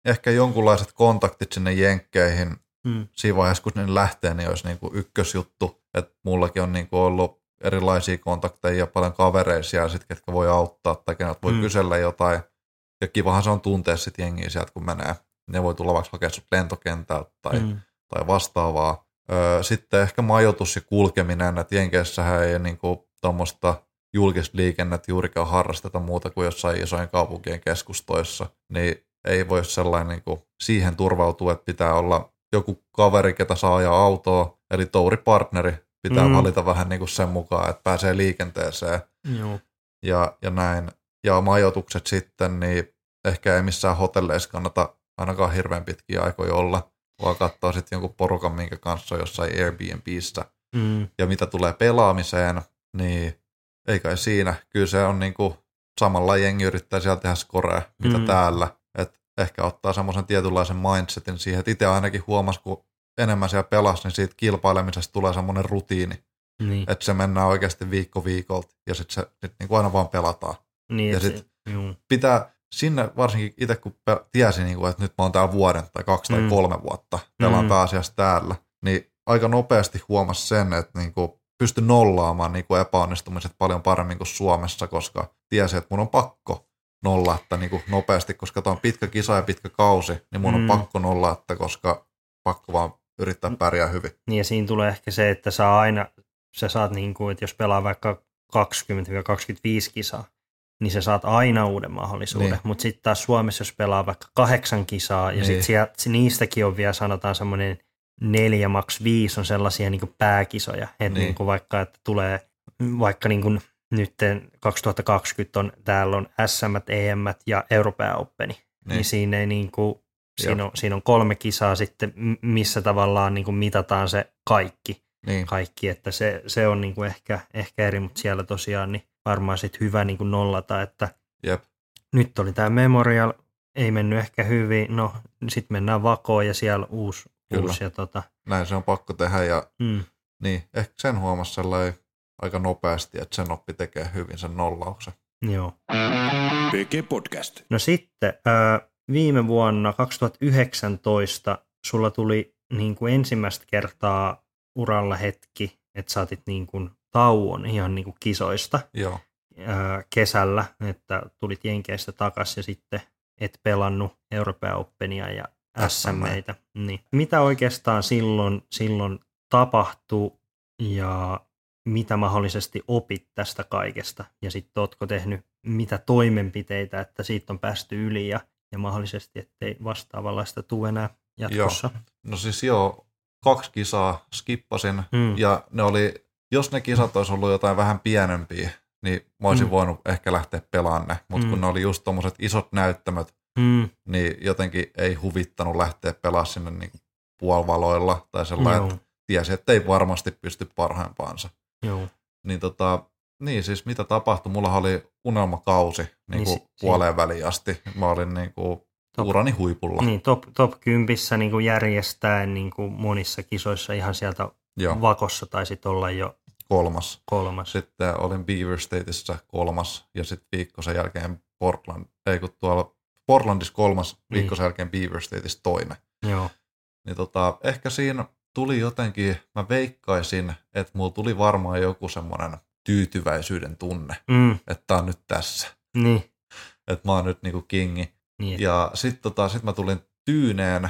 Ehkä jonkunlaiset kontaktit sinne jenkkeihin
Mm.
siinä vaiheessa, kun ne lähtee, niin olisi niin kuin ykkösjuttu. Että mullakin on niin kuin ollut erilaisia kontakteja ja paljon kavereisia, sit, ketkä voi auttaa tai kenet voi
Mm.
mm. kysellä jotain. Ja kivahan se on tuntea sit jengiä sieltä, kun menee. Ne voi tulla vaikka hakemaan sut lentokentältä tai, mm. Tai vastaavaa. Sitten ehkä majoitus ja kulkeminen, että Jenkeissä ei niin tuommoista julkista liikennettä juurikaan harrasteta muuta kuin jossain isojen kaupunkien keskustoissa, niin ei voi sellainen niin kuin siihen turvautua, että pitää olla joku kaveri, ketä saa ajaa autoa, eli touripartneri pitää
mm.
valita vähän niin kuin sen mukaan, että pääsee liikenteeseen
Joo.
ja, ja näin. Ja majoitukset sitten, niin ehkä ei missään hotelleissa kannata ainakaan hirveän pitkiä aikoja olla, vaan katsoa sitten jonkun porukan, minkä kanssa on jossain Airbnbissä.
Mm.
Ja mitä tulee pelaamiseen, niin ei kai siinä. Kyllä se on niinku samalla jengi yrittää siellä tehdä scorea, mitä
Mm.
täällä. Et ehkä ottaa semmoisen tietynlaisen mindsetin siihen, että itse ainakin huomasi, kun enemmän siellä pelasi, niin siitä kilpailemisesta tulee semmoinen rutiini,
Niin.
että se mennään oikeasti viikko viikolta ja sitten se sit niinku aina vaan pelataan.
niin
ja
et
sit-
se- Joo.
Pitää sinne varsinkin itse, kun tiesi, niinku, että nyt mä oon täällä vuoden tai kaksi tai
Mm.
kolme vuotta, pelaan
Mm.
pääasiassa täällä, niin aika nopeasti huomasi sen, että niinku pysty nollaamaan niinku epäonnistumiset paljon paremmin kuin Suomessa, koska tiesi, että mun on pakko nollata niinku nopeasti, koska tämä on pitkä kisa ja pitkä kausi, niin mun
Mm.
on pakko nollata, koska pakko vaan yrittää pärjää hyvin.
Niin ja siinä tulee ehkä se, että saa aina, sä saat niin kuin, että jos pelaa vaikka 20-25 kisaa, niin sä saat aina uuden mahdollisuuden.
Niin.
Mutta sitten taas Suomessa, jos pelaa vaikka kahdeksan kisaa, ja
Niin.
sitten niistäkin on vielä sanotaan semmoinen neljä maks viisi on sellaisia niin kuin pääkisoja. Että
Niin.
niin. niin vaikka, että tulee vaikka niin kuin nyt 2020 on, täällä on SM, EM ja Euroopan Openi, niin,
Niin.
niin siinä ei niin kuin, siinä on, siinä on kolme kisaa sitten, missä tavallaan niin kuin mitataan se kaikki.
Niin,
kaikki, että se, se on niin kuin ehkä, ehkä eri, mutta siellä tosiaan niin varmaan sitten hyvä niin kuin nollata, että
jep.
nyt oli tämä Memorial, ei mennyt ehkä hyvin, no sitten mennään vakoon ja siellä uusi,
Kyllä.
uusi ja tota,
Näin se on pakko tehdä ja
mm,
niin, ehkä sen huomasi sellainen aika nopeasti, että sen oppi tekee hyvin sen nollauksen.
joo.
PG Podcast.
No sitten viime vuonna 2019 sulla tuli niin kuin ensimmäistä kertaa uralla hetki, että saatit niin kuin tauon ihan niin kuin kisoista
Joo,
ää, kesällä, että tulit Jenkeistä takaisin ja sitten et pelannut Euroopan Openia ja SMEitä. Niin. Mitä oikeastaan silloin, silloin tapahtui ja mitä mahdollisesti opit tästä kaikesta ja sitten ootko tehnyt mitä toimenpiteitä, että siitä on päästy yli ja, ja mahdollisesti, ettei vastaavanlaista tule enää jatkossa.
no siis joo, kaksi kisaa skippasin
Mm.
ja ne oli, jos ne kisat olisi ollut jotain vähän pienempiä, niin mä olisin
Mm.
voinut ehkä lähteä pelaamaan ne, mutta Mm. kun ne oli just tommoset isot näyttämöt,
Mm,
niin jotenkin ei huvittanut lähteä pelaamaan sinne niin puolvaloilla tai sellainen,
joo,
että tiesi, että ei varmasti pysty parhaimpaansa.
joo.
Niin tota, niin siis mitä tapahtui, mulla oli unelmakausi niin
Niin
kuin
si-
puoleen väliin asti. Mä olin niin kuin
Top-
urani huipulla.
Niin, top, top 10 niin kuin järjestäen niin kuin monissa kisoissa ihan sieltä
Joo,
vakossa taisit olla jo
kolmas.
kolmas.
Sitten olin Beaver Stateissa kolmas ja sitten viikko sen jälkeen Portland, ei kun tuolla Portlandissa kolmas, viikko
Niin.
sen jälkeen Beaver Stateissa toinen.
Joo,
Niin tota, ehkä siinä tuli jotenkin, mä veikkaisin, että mulla tuli varmaan joku semmoinen tyytyväisyyden tunne,
mm,
että tää on nyt tässä.
niin,
Että mä oon nyt niinku kingi.
niin
Ja sitten tota, sit mä tulin tyyneen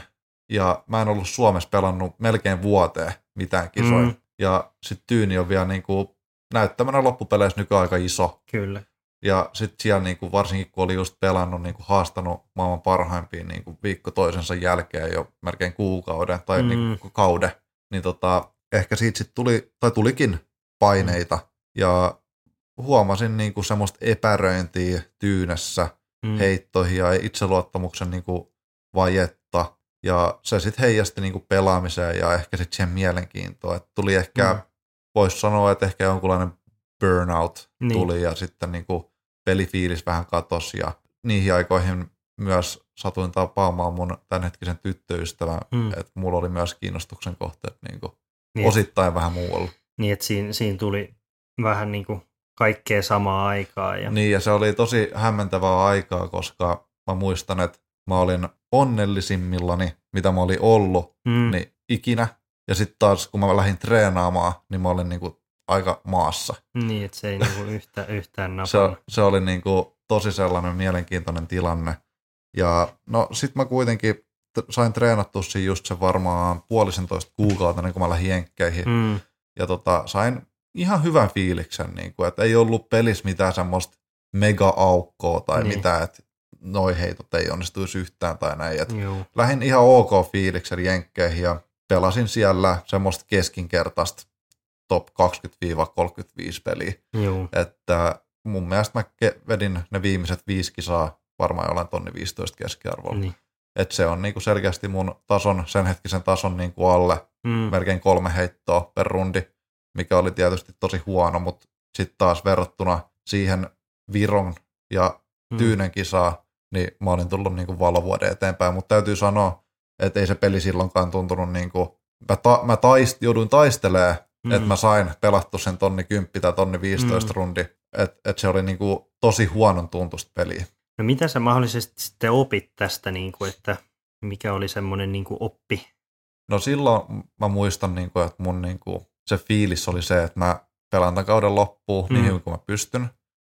ja mä en ollut Suomessa pelannut melkein vuoteen mitään kisoja.
Mm.
Mm. Ja sitten tyyni on vielä niinku näyttämänä loppupeleissä nykyään aika iso.
kyllä.
Ja sitten siellä niinku, varsinkin kun oli just pelannut, niinku, haastanut maailman parhaimpiin niinku, viikko toisensa jälkeen jo melkein kuukauden tai
Mm.
mm. niinku, kauden, niin tota, ehkä siitä sitten tuli, tai tulikin paineita. Ja huomasin niinku, semmoista epäröintiä tyynessä,
Mm,
heittoihin ja itseluottamuksen niin kuin vajetta. Ja se sitten heijasti niin kuin pelaamiseen ja ehkä sitten siihen mielenkiintoon. Et tuli ehkä,
Mm.
voisi sanoa, että ehkä jonkunlainen burnout
Niin.
tuli ja sitten niin kuin pelifiilis vähän katosi. Ja niihin aikoihin myös satuin tapaamaan mun tämänhetkisen tyttöystävän,
Mm.
että mulla oli myös kiinnostuksen kohteet niin kuin
niin,
osittain vähän muualla.
niin, että siinä, siinä tuli vähän niin kuin kaikkea samaa aikaa. Ja,
Niin, ja se oli tosi hämmentävää aikaa, koska mä muistan, että mä olin onnellisimmillani, mitä mä olin ollut,
mm,
niin ikinä. Ja sitten taas, kun mä lähdin treenaamaan, niin mä olin niinku aika maassa.
niin, että se ei niin kuin yhtä, yhtään
Se,
napannut.
se oli niinku tosi sellainen mielenkiintoinen tilanne. Ja no sit mä kuitenkin t- sain treenattua siinä just se varmaan puolisentoista kuukautta, niin kun mä lähdin jenkkeihin.
Mm,
Ja tota, sain ihan hyvän fiiliksen, niin kuin, että ei ollut pelissä mitään semmoista mega-aukkoa tai
niin.
mitään, että noi heitot ei onnistuisi yhtään tai näin. Et lähdin ihan ok fiiliksen jenkkeihin ja pelasin siellä semmoista keskinkertaista top 20-35 peliä.
joo,
Että mun mielestä mä vedin ne viimeiset viisi kisaa varmaan jollain tonni 15 keskiarvolla.
niin,
Että se on niinku selkeästi mun tason, sen hetkisen tason niinku alle
mm,
melkein kolme heittoa per rundi, mikä oli tietysti tosi huono, mutta sitten taas verrattuna siihen Viron ja
mm,
Tyynen kisaa, niin mä olin tullut niinku valovuoden eteenpäin, mutta täytyy sanoa, että ei se peli silloinkaan tuntunut niinku, mä, ta, mä taist, jouduin taistelemaan,
mm,
että mä sain pelattu sen tonni 10 tai tonni 15
Mm.
rundi, että et se oli niinku tosi huonon tuntusta peliä.
No mitä sä mahdollisesti sitten opit tästä, niin kuin, että mikä oli semmoinen niin kuin oppi?
No silloin mä muistan, niinku, että mun niinku, se fiilis oli se, että mä pelaan tämän kauden loppuun
Mm.
niin hyvin kuin mä pystyn,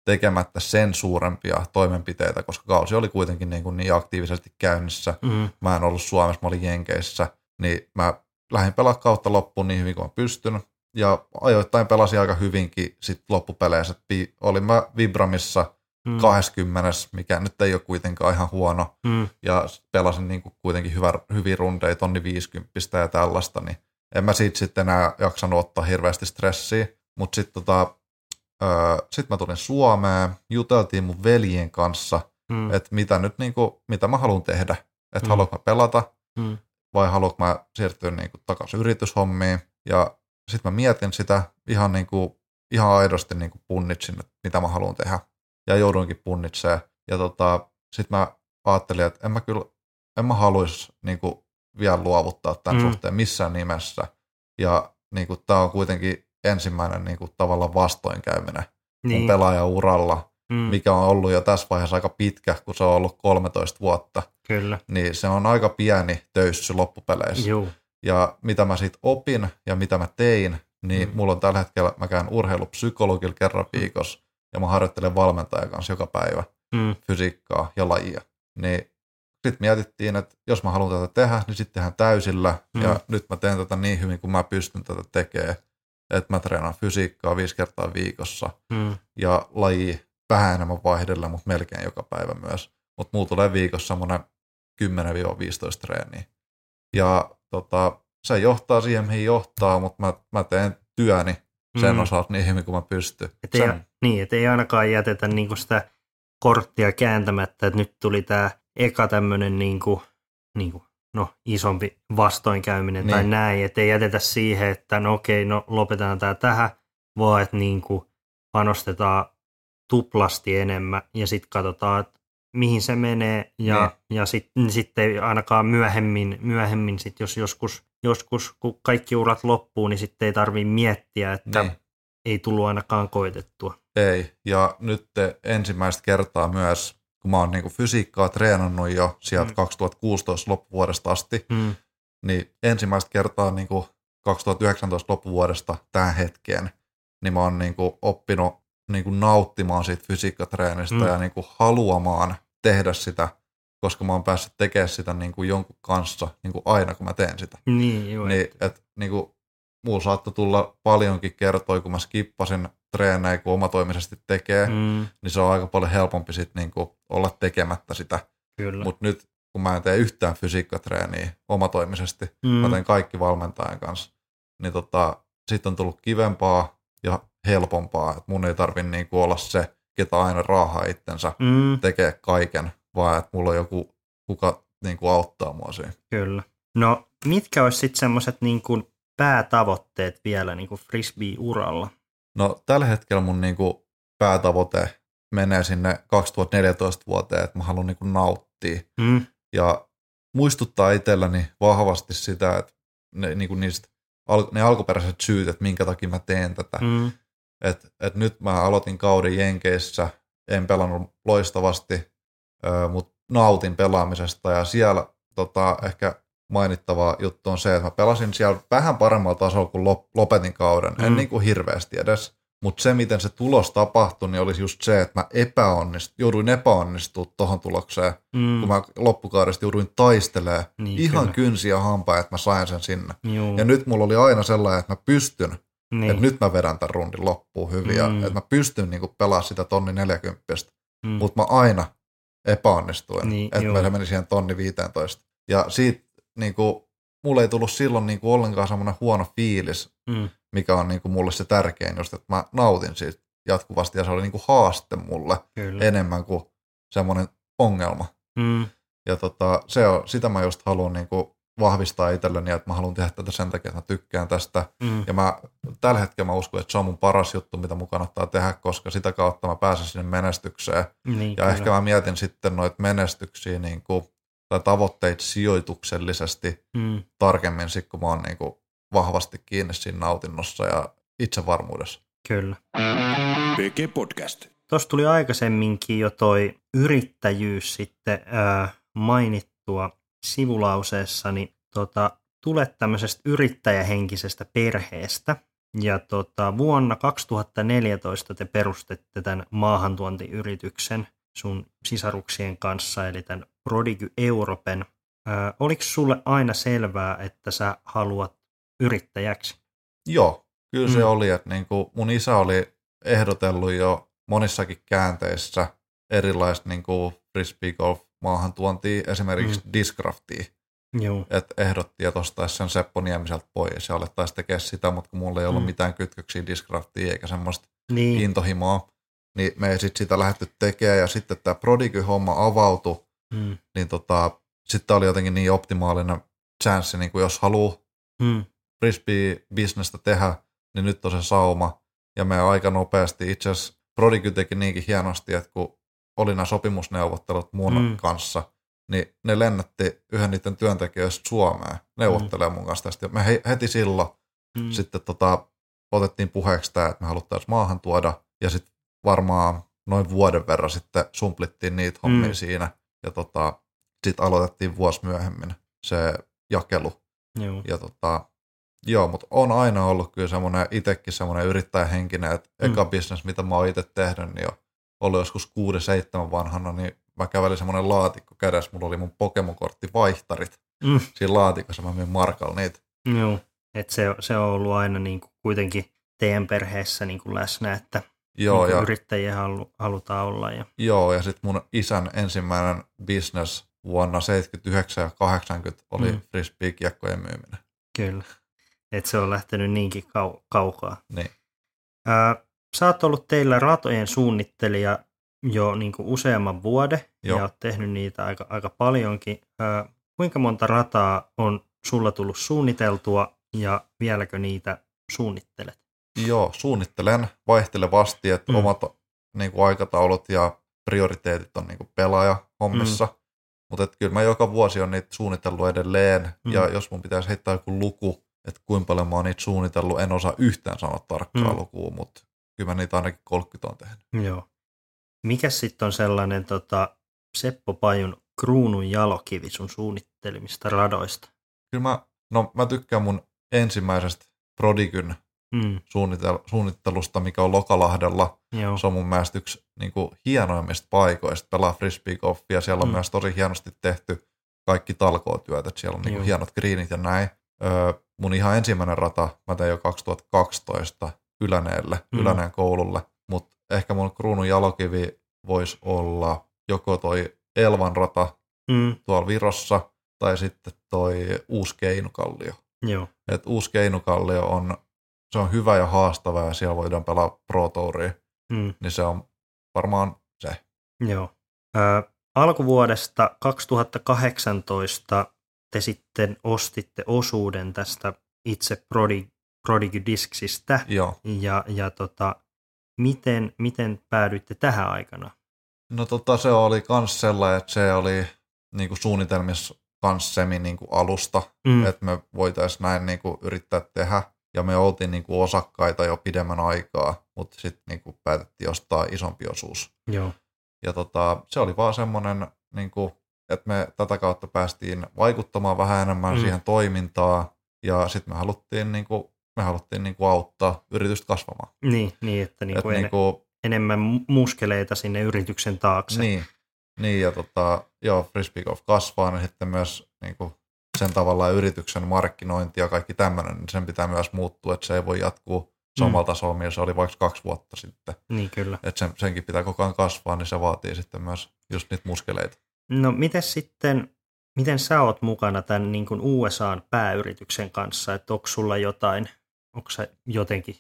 tekemättä sen suurempia toimenpiteitä, koska kausi oli kuitenkin niin, kuin niin aktiivisesti käynnissä.
Mm,
Mä en ollut Suomessa, mä olin Jenkeissä, niin mä lähdin pelaa kautta loppuun niin hyvin kuin mä pystyn. Ja ajoittain pelasin aika hyvinkin sit loppupeleissä. Olin mä Vibramissa
mm,
20, mikä nyt ei ole kuitenkaan ihan huono
mm,
ja pelasin niin kuin kuitenkin hyvä, hyviä rundeja, tonni 50 ja tällaista, niin en mä siitä sitten enää jaksanut ottaa hirveästi stressiä, mutta sitten tota, öö, sit mä tulin Suomeen, juteltiin mun veljen kanssa,
mm,
että mitä nyt niin kuin, mitä mä haluan tehdä, että
Mm.
haluanko mä pelata
mm,
vai haluanko mä siirtyä niin kuin takaisin yrityshommiin ja sitten mä mietin sitä ihan, niin kuin, ihan aidosti niin kuin punnitsin, että mitä mä haluan tehdä. Ja jouduinkin punnitsemaan. Ja tota, sitten mä ajattelin, että en mä kyllä, en mä haluaisi niin kuin, vielä luovuttaa tämän mm. suhteen missään nimessä. Ja niin kuin, tämä on kuitenkin ensimmäinen niin kuin, tavallaan vastoinkäyminen niin. mun pelaajauralla, mm. mikä on ollut jo tässä vaiheessa aika pitkä, kun se on ollut 13 vuotta.
Kyllä.
Niin se on aika pieni töyssy loppupeleissä.
Juu.
Ja mitä mä siitä opin ja mitä mä tein, niin mm. mulla on tällä hetkellä, mä käyn urheilupsykologilla kerran viikossa ja mä harjoittelen valmentajan kanssa joka päivä
Mm.
fysiikkaa ja lajia. Niin sitten mietittiin, että jos mä haluan tätä tehdä, niin sitten tehdään täysillä.
Mm.
Ja nyt mä teen tätä niin hyvin kuin mä pystyn tätä tekemään. Että mä treenaan fysiikkaa viisi kertaa viikossa
Mm.
ja laji vähän enemmän vaihdella, mutta melkein joka päivä myös. Mutta mulla tulee viikossa semmoinen 10-15 treeniä. Ja tota, se johtaa siihen, mihin johtaa, mutta mä, mä teen työni sen
Mm.
osalta niin hyvin kuin mä pystyn.
Et ei,
Sen,
niin, et ei ainakaan jätetä niinku sitä korttia kääntämättä, että nyt tuli tämä eka tämmöinen niinku, niinku, no, isompi vastoinkäyminen niin. tai
Niin.
näin, että ei jätetä siihen, että no okei, no lopetetaan tämä tähän, vaan että niinku panostetaan tuplasti enemmän ja sitten katsotaan, että mihin se menee ja, ja sitten sit ei ainakaan myöhemmin, myöhemmin sit jos joskus, joskus, kun kaikki urat loppuu, niin sitten ei tarvitse miettiä, että
niin.
ei tullut ainakaan koitettua.
Ei, ja nyt ensimmäistä kertaa myös, kun mä oon niinku fysiikkaa treenannut jo sieltä
Mm.
mm. 2016 loppuvuodesta asti,
Mm.
niin ensimmäistä kertaa niinku 2019 loppuvuodesta tähän hetkeen, niin mä oon niinku oppinut niinku nauttimaan siitä fysiikkatreenistä
Mm.
ja niinku haluamaan tehdä sitä, koska mä oon päässyt tekemään sitä niinku jonkun kanssa niinku aina, kun mä teen sitä.
Niin, joo.
Niin, et, niinku, mulla saattoi tulla paljonkin kertoja, kun mä skippasin treenejä, kun omatoimisesti tekee, mm. niin se on aika paljon helpompi sit niinku olla tekemättä sitä. Mutta nyt, kun mä en tee yhtään fysiikkatreeniä omatoimisesti,
mm,
mä teen kaikki valmentajan kanssa, niin tota, sitten on tullut kivempaa ja helpompaa, että mun ei tarvi niinku olla se, ketä aina raahaa itsensä,
mm,
tekee kaiken, vaan että mulla on joku, kuka niinku auttaa mua siinä.
kyllä. No, mitkä olisi sitten semmoiset niin kuin päätavoitteet vielä niin kuin frisbee-uralla?
No tällä hetkellä mun niinku päätavoite menee sinne 2014 vuoteen, että mä haluan niinku nauttia
Mm,
ja muistuttaa itselläni vahvasti sitä, että ne, niinku niistä, al, ne alkuperäiset syyt, että minkä takia mä teen tätä. Mm. Että et nyt mä aloitin kauden Jenkeissä, en pelannut loistavasti, mutta nautin pelaamisesta ja siellä tota, ehkä mainittava juttu on se, että mä pelasin siellä vähän paremmalla tasolla kuin lop, lopetin kauden, en
Mm.
niin kuin hirveästi edes, mutta se miten se tulos tapahtui, niin olisi just se, että mä epäonnist, jouduin epäonnistumaan tuohon tulokseen,
mm,
kun mä loppukaudesta jouduin taistelemaan
niin,
ihan
kyllä.
kynsiä hampaa, että mä sain sen sinne.
Juu,
Ja nyt mulla oli aina sellainen, että mä pystyn
niin,
että nyt mä vedän tämän rundin loppuun hyvin ja
Mm.
että mä pystyn niinku pelaamaan sitä tonni 40,
mm,
mutta mä aina epäonnistuin,
Niin,
että
joo.
meillä meni siihen tonni 15. Ja siitä niinku, mulle ei tullut silloin niinku ollenkaan semmoinen huono fiilis,
mm,
mikä on niinku mulle se tärkein just, että mä nautin siitä jatkuvasti ja se oli niinku haaste mulle
kyllä.
enemmän kuin semmoinen ongelma.
Mm,
Ja tota, se on, sitä mä just haluan niinku vahvistaa itselleni, että mä haluan tehdä tätä sen takia, että mä tykkään tästä.
mm,
Ja mä, tällä hetkellä mä uskon, että se on mun paras juttu, mitä mun kannattaa tehdä, koska sitä kautta mä pääsen sinne menestykseen.
niin,
Ja
kyllä.
ehkä mä mietin sitten noita menestyksiä niin kuin, tai tavoitteita sijoituksellisesti
mm,
tarkemmin, sit kun mä oon niin kuin, vahvasti kiinni siinä nautinnossa ja itsevarmuudessa.
kyllä.
PG Podcast.
Tuossa tuli aikaisemminkin jo toi yrittäjyys sitten ää, mainittua sivulauseessa, niin tota, tulet tämmöisestä yrittäjähenkisestä perheestä. Ja tota, vuonna 2014 te perustette tämän maahantuontiyrityksen sun sisaruksien kanssa, eli tämän Prodigy Europen. Ää, oliko sulle aina selvää, että sä haluat yrittäjäksi?
Joo, kyllä se
Mm.
oli, että niin kuin mun isä oli ehdotellut jo monissakin käänteissä erilaista niin kuin frisbee golf maahantuontia, esimerkiksi mm. discraftia.
Joo.
että ehdotti, että ostaisi sen Seppo Niemiseltä pois ja alettaisiin tekemään sitä, mutta kun mulla ei ollut
mm.
mitään kytköksiä Discraftiin eikä semmoista
Niin,
intohimoa, niin me ei sitten sitä lähdetty tekemään ja sitten tämä Prodigy-homma avautui,
mm,
niin tota, sitten oli jotenkin niin optimaalinen chanssi, niin kuin jos haluaa
mm,
frisbee-bisnestä tehdä, niin nyt on se sauma. Ja me aika nopeasti, itse asiassa Prodigy teki niinkin hienosti, että kun oli nämä sopimusneuvottelut mun
Mm.
mm. kanssa, niin ne lennätti yhden niiden työntekijöistä Suomeen neuvottelemaan mun kanssa tästä. Ja me he, heti silloin
Mm.
sitten tota, otettiin puheeksi tämä, että me haluttaisiin maahan tuoda, ja sitten varmaan noin vuoden verran sitten sumplittiin niitä hommia
Mm.
siinä, ja tota, sitten aloitettiin vuosi myöhemmin se jakelu.
Joo.
Ja tota, joo, mutta on aina ollut kyllä semmoinen itsekin semmoinen yrittäjähenkinen, että
Mm.
eka business, mitä mä oon itse tehnyt, niin on ollut joskus 6-7 vanhana, niin mä kävelin semmoinen laatikko kädessä, mulla oli mun Pokemon-korttivaihtarit
Mm.
siinä laatikossa, mä myin markalla niitä.
Joo. Et se, se on ollut aina niin kuin kuitenkin teidän perheessä niin kuin läsnä, että
Joo,
niin
ja
yrittäjiä halu, halutaan olla. Ja,
Joo, ja sitten mun isän ensimmäinen business vuonna 79 ja 80 oli
Mm.
frisbee-kiekkojen myyminen.
kyllä. Et se on lähtenyt niinkin kau- kaukaa.
Niin.
Ää, sä oot ollut teillä ratojen suunnittelija jo niin kuin useamman vuoden
Joo.
ja oot tehnyt niitä aika, aika paljonkin. Ää, kuinka monta rataa on sulla tullut suunniteltua ja vieläkö niitä suunnittelet?
Joo, suunnittelen vaihtelevasti, että
Mm.
omat niin kuin aikataulut ja prioriteetit on niin kuin pelaaja hommissa. Mm. Mutta kyllä mä joka vuosi on niitä suunnitellut edelleen,
Mm.
ja jos mun pitäisi heittää joku luku, että kuinka paljon mä oon niitä suunnitellut, en osaa yhtään sanoa tarkkaa
Mm.
lukua, mutta kyllä mä niitä ainakin 30 on tehnyt.
Joo. Mikä sitten on sellainen tota, Seppo Pajun kruunun jalokivi sun suunnittelemista radoista?
Kyllä mä, no mä tykkään mun ensimmäisestä Prodigyn
Mm,
suunnitel- suunnittelusta, mikä on Lokalahdella.
joo.
Se on mun mielestä yksi niin kuin, hienoimmista paikoista pelaa frisbeegolfia. Siellä on
Mm.
myös tosi hienosti tehty kaikki talkootyöt, että siellä on niin kuin, hienot greenit ja näin. Öö, mun ihan ensimmäinen rata mä tein jo 2012 Yläneelle,
mm.
Yläneen koululle, mutta ehkä mun kruunun jalokivi voisi olla joko toi Elvan rata
Mm,
tuolla Virossa tai sitten toi Uusi Keinukallio.
joo.
Et Uusi Keinukallio on, se on hyvä ja haastava ja siellä voidaan pelaa Pro Touria,
Mm,
niin se on varmaan se.
joo. Ö, alkuvuodesta 2018 te sitten ostitte osuuden tästä itse Prodi- Prodigy Discsistä.
Joo.
Ja, ja tota, miten, miten päädyitte tähän aikana?
No tota, se oli kans sellainen, että se oli niinku suunnitelmissa kans semi niinku alusta,
mm.
että me voitaisiin näin niinku yrittää tehdä. Ja me oltiin niinku osakkaita jo pidemmän aikaa, mutta sitten niinku päätettiin ostaa isompi osuus.
joo.
Ja tota, se oli vaan semmoinen, niinku, että me tätä kautta päästiin vaikuttamaan vähän enemmän
Mm.
siihen toimintaan. Ja sitten me haluttiin, niinku, me haluttiin niinku auttaa yritystä kasvamaan.
Niin, niin että niin
Et
kuin en,
niinku,
enemmän mu- muskeleita sinne yrityksen taakse.
Niin, niin ja tota, joo, Frisbee Golf kasvaa, niin sitten myös niin kuin sen tavallaan yrityksen markkinointi ja kaikki tämmöinen, niin sen pitää myös muuttua, että se ei voi jatkuu samalla tasolla, millä se oli vaikka kaksi vuotta sitten.
Niin kyllä.
Että sen, senkin pitää koko ajan kasvaa, niin se vaatii sitten myös just niitä muskeleita.
No miten sitten, miten sä oot mukana tämän niin kuin USAn pääyrityksen kanssa, että onko sulla jotain, onko sä jotenkin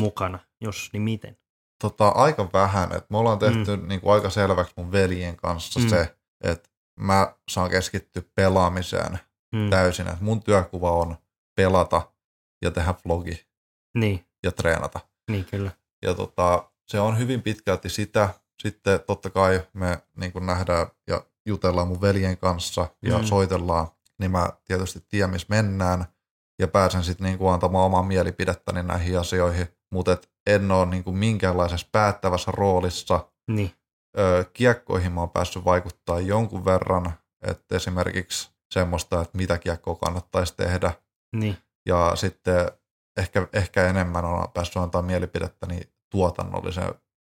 mukana, jos niin miten?
Tota, aika vähän, että me ollaan tehty mm. niin kuin aika selväksi mun veljen kanssa
Mm.
mm. se, että mä saan keskittyä pelaamiseen
Mm.
täysin, että mun työkuva on pelata ja tehdä vlogi
Niin,
ja treenata.
niin kyllä.
Ja tota, se on hyvin pitkälti sitä. Sitten totta kai me niin nähdään ja jutellaan mun veljen kanssa ja
Mm.
soitellaan, niin mä tietysti tiedän, missä mennään ja pääsen sitten niin antamaan omaa mielipidettäni näihin asioihin, mutta en ole niin kuin minkäänlaisessa päättävässä roolissa.
Niin,
kiekkoihin mä oon päässyt vaikuttaa jonkun verran, että esimerkiksi semmoista, että mitä kiekkoa kannattaisi tehdä,
niin,
ja sitten ehkä, ehkä enemmän on päässyt antaa mielipidettäni tuotannollisen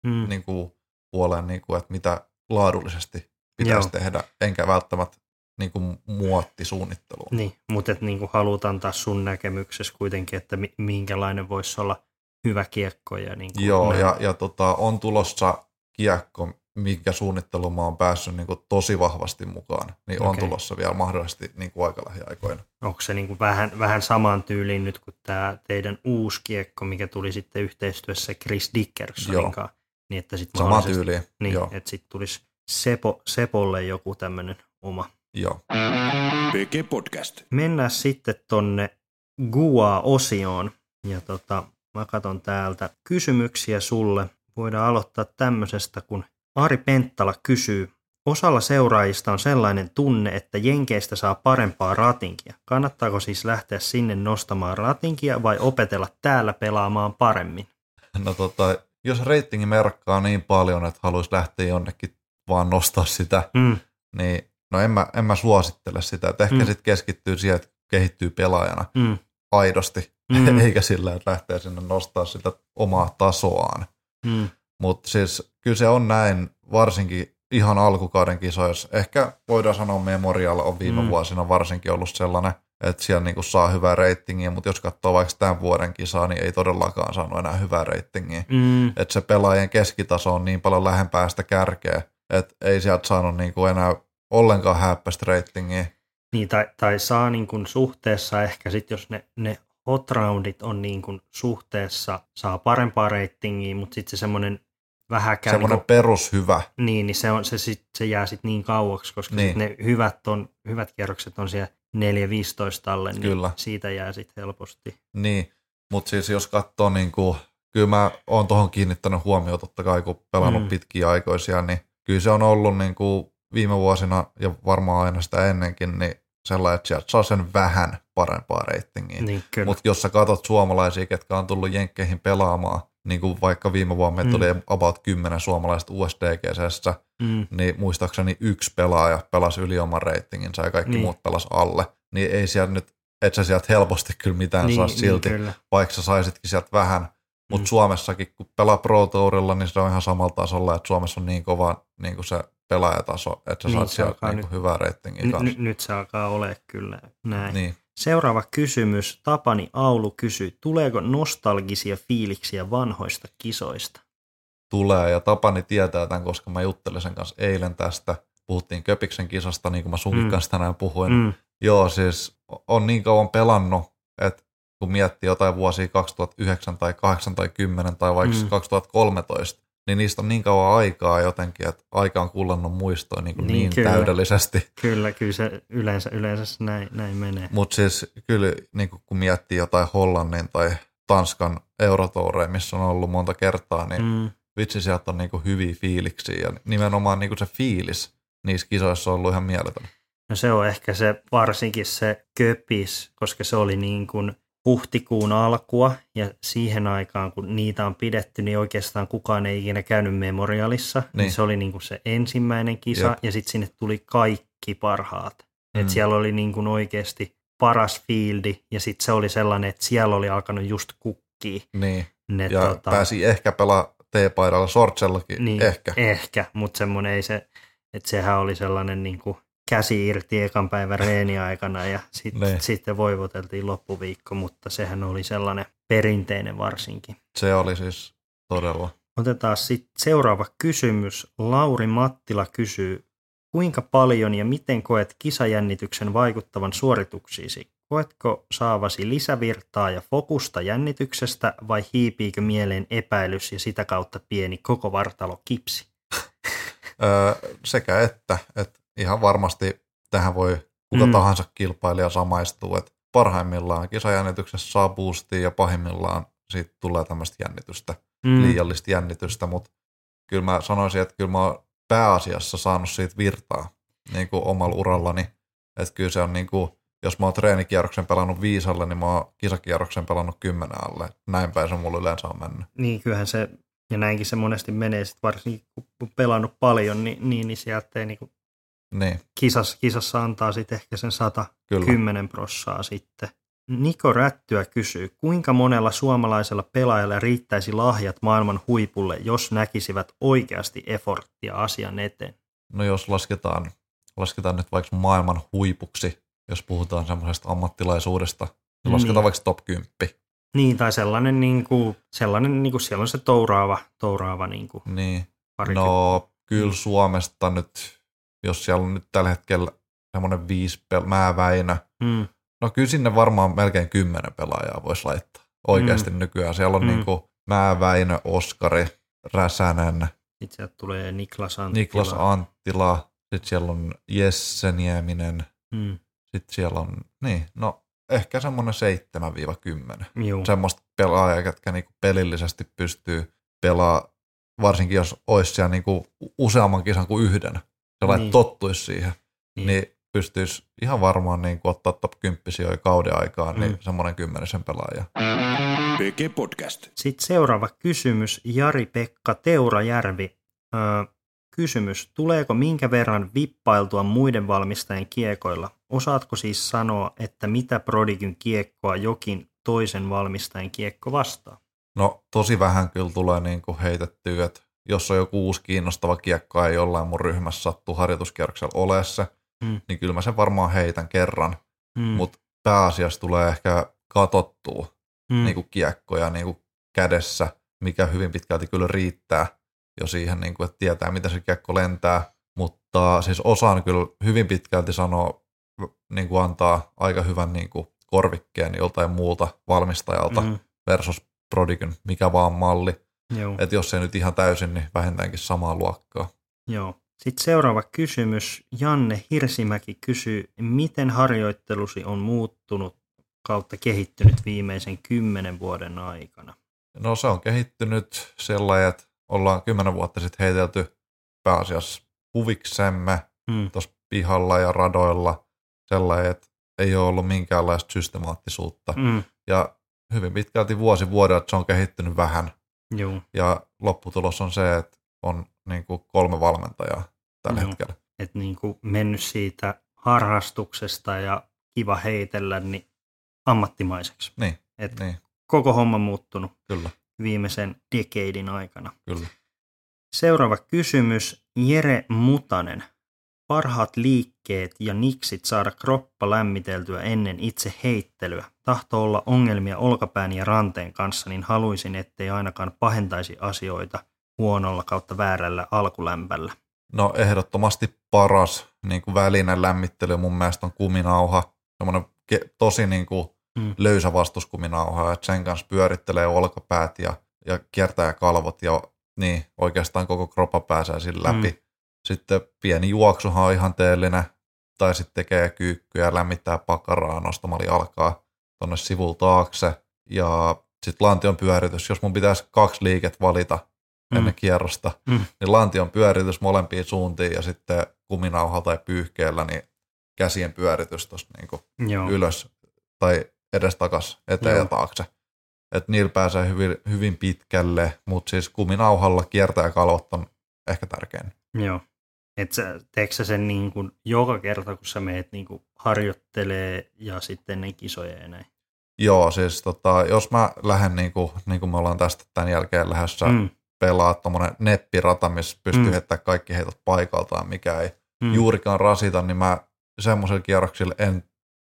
mm.
niin kuin, puoleen, niin kuin, että mitä laadullisesti pitäisi
Joo.
tehdä, enkä välttämättä niin kuin, muottisuunnitteluun.
niin. mutta et niin kuin haluat antaa sun näkemyksessä kuitenkin, että mi- minkälainen voisi olla hyvä kiekko. Ja niin kuin
Joo,
näin.
ja, ja tota, on tulossa kiekko, minkä suunnitteluun mä oon päässyt niin kuin, tosi vahvasti mukaan, niin on
Okei.
tulossa vielä mahdollisesti niin kuin, aika lähiaikoina.
onko se niin kuin vähän, vähän samaan tyyliin nyt kuin tämä teidän uusi kiekko, mikä tuli sitten yhteistyössä Chris Dickersonin kanssa, niin että sitten
Sama tyyli,
Niin,
joo,
että sitten tulisi Sepo, Sepolle joku tämmöinen oma.
joo.
PG Podcast.
Mennään sitten tonne Gua-osioon. Ja tota, mä katson täältä kysymyksiä sulle. Voidaan aloittaa tämmöisestä, kun Ari Penttala kysyy, Osalla seuraajista on sellainen tunne, että Jenkeistä saa parempaa ratinkia. Kannattaako siis lähteä sinne nostamaan ratinkia vai opetella täällä pelaamaan paremmin?
No tota, jos reitingi merkkaa niin paljon, että haluaisi lähteä jonnekin vaan nostaa sitä,
Mm.
niin no en mä, en mä suosittele sitä. Että ehkä
Mm.
sitten keskittyy siihen, että kehittyy pelaajana
Mm.
aidosti,
mm.
eikä sillä, että lähtee sinne nostaa sitä omaa tasoaan.
Mm.
Mutta siis kyllä se on näin, varsinkin ihan alkukauden kisoissa. Ehkä voidaan sanoa Memorial on viime
Mm.
vuosina varsinkin ollut sellainen, että siellä niinku saa hyvää reitingiä, mutta jos katsoo vaikka tämän vuoden kisaa, niin ei todellakaan saanut enää hyvää reitingiä.
Mm.
Että se pelaajien keskitaso on niin paljon lähempää sitä kärkeä, että ei sieltä saanut niinku enää ollenkaan häppäistä reitingiä.
Niin, tai, tai saa niin kuin suhteessa ehkä sitten, jos ne, ne hot roundit on niin kuin suhteessa, saa parempaa reitingiä, mutta sitten se semmoinen vähäkään,
Semmoinen
niin,
perushyvä.
niin, niin se, on, se, sit, se jää sitten niin kauaksi, koska
Niin.
sit ne hyvät, on, hyvät kierrokset on siellä 4-15 alle, niin
Kyllä.
siitä jää sitten helposti.
Niin, mutta siis jos katsoo, niin kuin, kyllä mä oon tuohon kiinnittänyt huomioon totta kai, kun pelannut
Mm.
pitkiä aikoisia, niin kyllä se on ollut niin kuin viime vuosina ja varmaan aina sitä ennenkin, niin sellainen, että sieltä saa sen vähän parempaa reitingiä.
Niin.
Mutta jos sä katsot suomalaisia, ketkä on tullut jenkkeihin pelaamaan, niin kuin vaikka viime vuonna meitä
Mm.
tuli about 10 suomalaista USDGCssä,
mm,
niin muistaakseni yksi pelaaja pelasi yli oman reitinginsä ja kaikki
Niin.
muut pelas alle. Niin ei sieltä nyt, et sä sieltä helposti kyllä mitään
niin,
saa silti,
Niin, kyllä.
vaikka sä saisitkin sieltä vähän. Mutta
Mm.
Suomessakin, kun pelaa Pro Tourilla, niin se on ihan samalla tasolla, että Suomessa on niin kova niin kuin se pelaajataso, että sä
Niin,
saat sieltä niin hyvää reitingiä
N-
kanssa.
n- nyt se alkaa olemaan kyllä näin.
Niin.
Seuraava kysymys. Tapani Aulu kysyy, tuleeko nostalgisia fiiliksiä vanhoista kisoista?
Tulee, ja Tapani tietää tämän, koska mä juttelin sen kanssa eilen tästä. Puhuttiin Köpiksen kisasta, niin kuin mä sunkin
Mm.
kanssa tänään puhuin.
Mm,
Joo, siis on niin kauan pelannut, että kun miettii jotain vuosia 2009 tai 8 tai 10 tai vaikka
mm.
2013, niin niistä on niin kauan aikaa jotenkin, että aika on kullannut muistoja niin, kuin
Niin,
niin,
kyllä.
täydellisesti.
kyllä, kyllä se yleensä, yleensä se näin, näin menee.
Mutta siis kyllä niin kuin kun miettii jotain Hollannin tai Tanskan eurotoureja, missä on ollut monta kertaa, niin. Mm, vitsi sieltä on niin kuin hyviä fiiliksiä ja nimenomaan niin kuin se fiilis niissä kisoissa on ollut ihan mieletön.
no se on ehkä se varsinkin se köpis, koska se oli niin kuin huhtikuun alkua ja siihen aikaan, kun niitä on pidetty, niin oikeastaan kukaan ei ikinä käynyt memorialissa. Niin,
Niin.
se oli niin kuin se ensimmäinen kisa
Jep.
ja sitten sinne tuli kaikki parhaat. Mm. Et siellä oli niin kuin oikeasti paras fieldi ja sitten se oli sellainen, että siellä oli alkanut just kukkii.
Niin.
Ne,
Ja tota, pääsi ehkä pelaa T-paidalla Sortsellakin,
niin,
ehkä.
Ehkä, mutta semmoinen ei se, että sehän oli sellainen niin kuin käsi irti ekan päivän reeni aikana ja sit,
Niin.
sitten voivoteltiin loppuviikko, mutta sehän oli sellainen perinteinen varsinkin.
Se oli siis todella.
Otetaan sitten seuraava kysymys. Lauri Mattila kysyy, kuinka paljon ja miten koet kisajännityksen vaikuttavan suorituksiisi? Koetko saavasi lisävirtaa ja fokusta jännityksestä vai hiipiikö mieleen epäilys ja sitä kautta pieni koko vartalo kipsi?
Öö, sekä että, että ihan varmasti tähän voi kuka
Mm.
tahansa kilpailija samaistua, että parhaimmillaan kisajännityksessä saa boostia ja pahimmillaan siitä tulee tämmöistä jännitystä, mm. liiallista jännitystä, mutta kyllä mä sanoisin, että kyllä mä oon pääasiassa saanut siitä virtaa niin kuin omalla urallani, että kyllä se on niin kuin, jos mä oon treenikierroksen pelannut viisalle, niin mä oon kisakierroksen pelannut kymmenen alle. Näin päin se mulla yleensä on mennyt.
Niin kyllähän se, ja näinkin se monesti menee, sit varsinkin kun pelannut paljon, niin, niin, niin sieltä ei niin
Niin,
kisassa, kisassa antaa sitten ehkä sen 110
kyllä.
prossaa sitten. Niko Rättyä kysyy, kuinka monella suomalaisella pelaajalla riittäisi lahjat maailman huipulle, jos näkisivät oikeasti efforttia asian eteen?
No jos lasketaan, lasketaan nyt vaikka maailman huipuksi, jos puhutaan semmoisesta ammattilaisuudesta, niin
Niin.
lasketaan vaikka top 10.
Niin, tai sellainen, niin kuin, sellainen niin kuin siellä on se touraava, touraava niin kuin
Niin. No kyllä Suomesta nyt, jos siellä on nyt tällä hetkellä semmoinen viisi pel- mä Väinö,
Mm,
no kyllä sinne varmaan melkein kymmenen pelaajaa voisi laittaa oikeasti mm. nykyään. Siellä on
Mm.
mm. niinku mä Väinö, Oskari, Räsänen,
sitten sieltä tulee Niklas Anttila.
Niklas Anttila, sitten siellä on Jesse Nieminen,
Mm,
sitten siellä on, niin, no ehkä semmoinen 7-10.
Juu.
Semmoista pelaajaa, jotka niinku pelillisesti pystyy pelaa, varsinkin jos olisi siellä niinku useamman kisan kuin yhden. Sellainen
Niin.
niin. tottuisi siihen,
Niin.
niin, niin pystyisi ihan varmaan niinku ottaa top 10 jo kauden aikaan, mm.
Mm.
niin semmoinen kymmenisen pelaaja.
PG Podcast.
Sitten seuraava kysymys, Jari-Pekka Teurajärvi. Öö, kysymys, tuleeko minkä verran vippailtua muiden valmistajien kiekoilla? Osaatko siis sanoa, että mitä Prodigyn kiekkoa jokin toisen valmistajan kiekko vastaa?
No tosi vähän kyllä tulee niinku heitettyä, että jos on joku uusi kiinnostava kiekko ei jollain mun ryhmässä sattuu harjoituskierroksella ole se,
Mm.
niin kyllä mä sen varmaan heitän kerran,
Mm.
mutta pääasiassa tulee ehkä katottua
mm.
niinku kiekkoja niinku kädessä, mikä hyvin pitkälti kyllä riittää jo siihen, niinku, että tietää, miten se kiekko lentää, mutta siis osaan kyllä hyvin pitkälti sanoa, niinku antaa aika hyvän niinku korvikkeen joltain muulta valmistajalta
Mm.
versus Prodigyn, mikä vaan malli.
Joo.
Että jos ei nyt ihan täysin, niin vähintäänkin samaa luokkaa.
Joo. Sitten seuraava kysymys. Janne Hirsimäki kysyy, miten harjoittelusi on muuttunut kautta kehittynyt viimeisen kymmenen vuoden aikana?
No se on kehittynyt sellainen, että ollaan kymmenen vuotta sitten heitelty pääasiassa huviksemme
Mm.
tuossa pihalla ja radoilla sellainen, että ei ole ollut minkäänlaista systemaattisuutta.
Mm.
Ja hyvin pitkälti vuosi vuodelta se on kehittynyt vähän.
Joo.
Ja lopputulos on se, että on niin kuin kolme valmentajaa tällä
Joo.
hetkellä.
että niin kuin mennyt siitä harrastuksesta ja kiva heitellä niin ammattimaiseksi.
Niin,
Et
niin,
koko homma muuttunut
kyllä,
viimeisen decadein aikana.
kyllä.
Seuraava kysymys. Jere Mutanen. Parhaat liikkeet ja niksit saada kroppa lämmiteltyä ennen itse heittelyä. Tahto olla ongelmia olkapään ja ranteen kanssa, niin haluaisin, ettei ainakaan pahentaisi asioita huonolla kautta väärällä alkulämpällä.
No ehdottomasti paras niin kuin välinen lämmittely mun mielestä on kuminauha. Semmoinen tosi niin kuin
Mm.
löysä vastuskuminauha, että sen kanssa pyörittelee olkapäät ja, ja kiertää kalvot ja niin oikeastaan koko kroppa pääsee sillä läpi.
Mm.
Sitten pieni juoksuhan on ihanteellinen, tai sitten tekee kyykkyä lämmittää pakaraa nostamalla jalkaa tonne sivul taakse. Ja sitten lantion pyöritys, jos mun pitäisi kaksi liiket valita ennen
Mm.
kierrosta,
Mm.
niin lantion pyöritys molempiin suuntiin ja sitten kuminauhalla tai pyyhkeellä, niin käsien pyöritys tuosta niin ylös tai edes takas eteen
Joo.
ja taakse. Et niillä pääsee hyvin, hyvin pitkälle, mutta siis kuminauhalla kiertää kalvot on ehkä tärkein.
Joo. Et sä, sä sen niin kuin joka kerta, kun sä meet niin kuin harjoittelee ja sitten ne kisoja ja näin?
Joo, siis tota, jos mä lähden niin kuin, niin kuin me ollaan tästä tämän jälkeen lähdössä mm. Pelaa tommonen neppirata, missä pystyy
Mm.
heittämään kaikki heitot paikaltaan, mikä ei
mm,
juurikaan rasita, niin mä semmoisella kierroksilla en,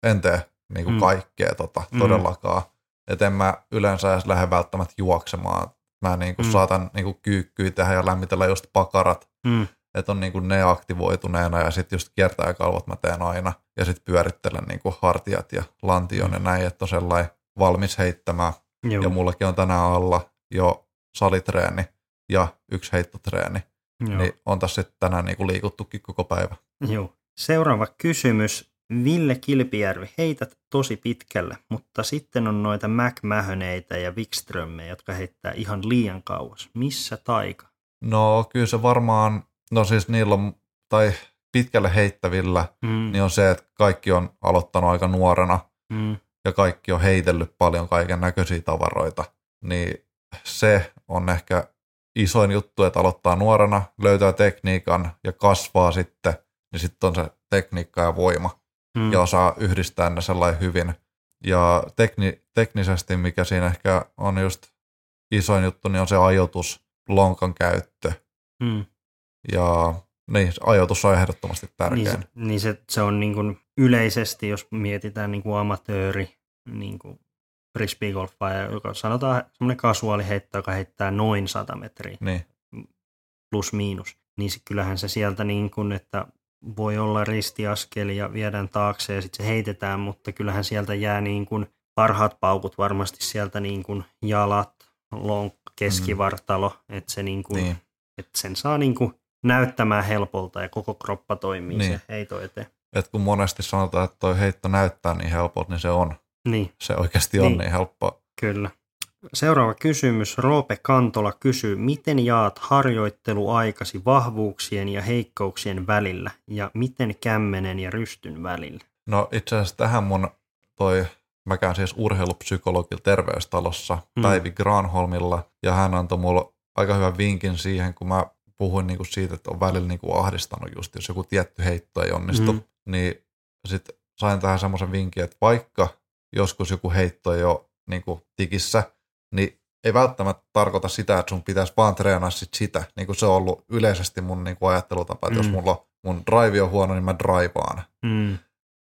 en tee niin kuin
Mm.
kaikkea tota,
Mm.
todellakaan. Et en mä yleensä edes lähde välttämättä juoksemaan. Mä niin kuin
mm.
saatan niin kuin kyykkyä tehdä ja lämmitellä just pakarat,
mm,
että on niin kuin ne aktivoituneena ja sitten just kiertää kalvot mä teen aina. Ja sitten pyörittelen niin kuin hartiat ja lantion ja näin, että on sellainen valmis heittämään.
joo,
Ja mullakin on tänään alla jo salitreeni ja yksi heittotreeni.
joo.
Niin on tässä sitten tänään niin kuin liikuttukin koko päivä.
Joo. Seuraava kysymys. Ville Kilpijärvi, heität tosi pitkälle, mutta sitten on noita McMahoneyta ja Wikströmmejä, jotka heittää ihan liian kauas. Missä taika?
No kyllä se varmaan, no siis niillä on, tai pitkälle heittävillä,
Mm,
niin on se, että kaikki on aloittanut aika nuorena
mm,
ja kaikki on heitellyt paljon kaiken näköisiä tavaroita. Niin se on ehkä isoin juttu, että aloittaa nuorena, löytää tekniikan ja kasvaa sitten, niin sitten on se tekniikka ja voima
mm,
ja osaa yhdistää ne sellainen hyvin. Ja tekni, teknisesti, mikä siinä ehkä on just isoin juttu, niin on se ajoitus, lonkan käyttö.
mm.
Ja niin, ajoitus on ehdottomasti
Niin,
tärkein.
se, niin se, se on niin kuin yleisesti, jos mietitään niin kuin amatööri, niin kuin frisbeegolfaaja, joka sanotaan semmoinen kasuaali heittää, joka heittää noin 100 metriä
Niin,
plus miinus, niin se, kyllähän se sieltä niin kuin, että voi olla ristiaskeli ja viedään taakse ja sitten se heitetään, mutta kyllähän sieltä jää niin kuin parhaat paukut varmasti sieltä niin kuin jalat, lonkka, keskivartalo, että se niin kuin,
niin.
että sen saa niin kuin näyttämään helpolta ja koko kroppa toimii
Niin.
se heito eteen.
Et kun monesti sanotaan, että toi heitto näyttää niin helpolta, niin se on.
Niin,
se oikeasti on
Niin.
niin, helppoa.
kyllä. Seuraava kysymys. Roope Kantola kysyy, miten jaat harjoitteluaikasi vahvuuksien ja heikkouksien välillä ja miten kämmenen ja rystyn välillä?
No itse asiassa tähän mun toi, mä käyn siis urheilupsykologilla terveystalossa
Mm.
Päivi Granholmilla ja hän antoi mulle aika hyvän vinkin siihen, kun mä puhuin niinku siitä, että on välillä niinku ahdistanut just, jos joku tietty heitto ei onnistu,
Mm.
niin sitten sain tähän semmoisen vinkin, että vaikka joskus joku heitto ei ole niinku tikissä, niin ei välttämättä tarkoita sitä, että sun pitäisi vaan treenaa sit sitä. Niin kuin se on ollut yleisesti mun niinku ajattelutapa, että
Mm.
jos mulla mun drive on huono, niin mä drivaan
Mm,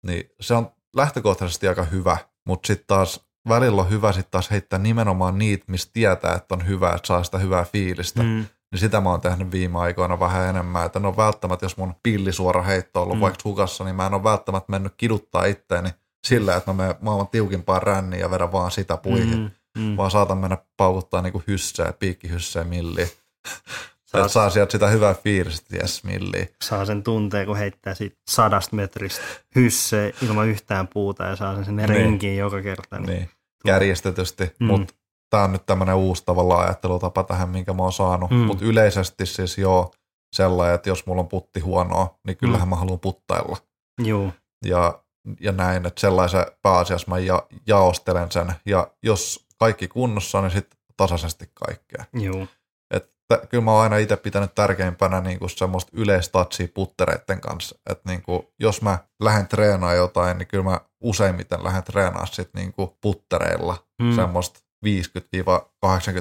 niin se on lähtökohtaisesti aika hyvä, mutta sitten taas välillä on hyvä sitten taas heittää nimenomaan niitä, mistä tietää, että on hyvä, että saa sitä hyvää fiilistä. Mm. Niin sitä mä oon tehnyt viime aikoina vähän enemmän, että en ole välttämättä, jos mun pillisuora heitto on ollut
Mm.
vaikka hukassa, niin mä en ole välttämättä mennyt kiduttaa itteeni sillä, että mä menen maailman tiukimpaan ränniin ja vedän vaan sitä puihin, mm.
mm,
vaan saatan mennä paukuttaa niinku hysseä, piikkihysseä milliin.
Saa-
saa sieltä sitä hyvää fiilistä, jes milliin.
saa sen tunteen, kun heittää siitä sadasta metristä hysse ilman yhtään puuta ja saa sen sinne
Niin.
rinkiin joka kerta. Niin.
Niin, kärjestetysti,
Mm.
mm. mutta tämä on nyt tämmöinen uusi tavallaan ajattelutapa tähän, minkä mä oon saanut.
Mm.
Mutta yleisesti siis joo sellainen, että jos mulla on putti huonoa, niin kyllähän
Mm.
mä haluan puttailla.
Juu,
Ja, ja näin, että sellaisen pääasiassa mä ja, jaostelen sen. Ja jos kaikki kunnossa, niin sitten tasaisesti kaikkea.
juu.
Että kyllä mä oon aina itse pitänyt tärkeimpänä niin kuin semmoista yleistatsia puttereiden kanssa. Että niin kuin, jos mä lähden treenaamaan jotain, niin kyllä mä useimmiten lähden treenaamaan sit niin kuin puttereilla
Mm,
semmoista 50-80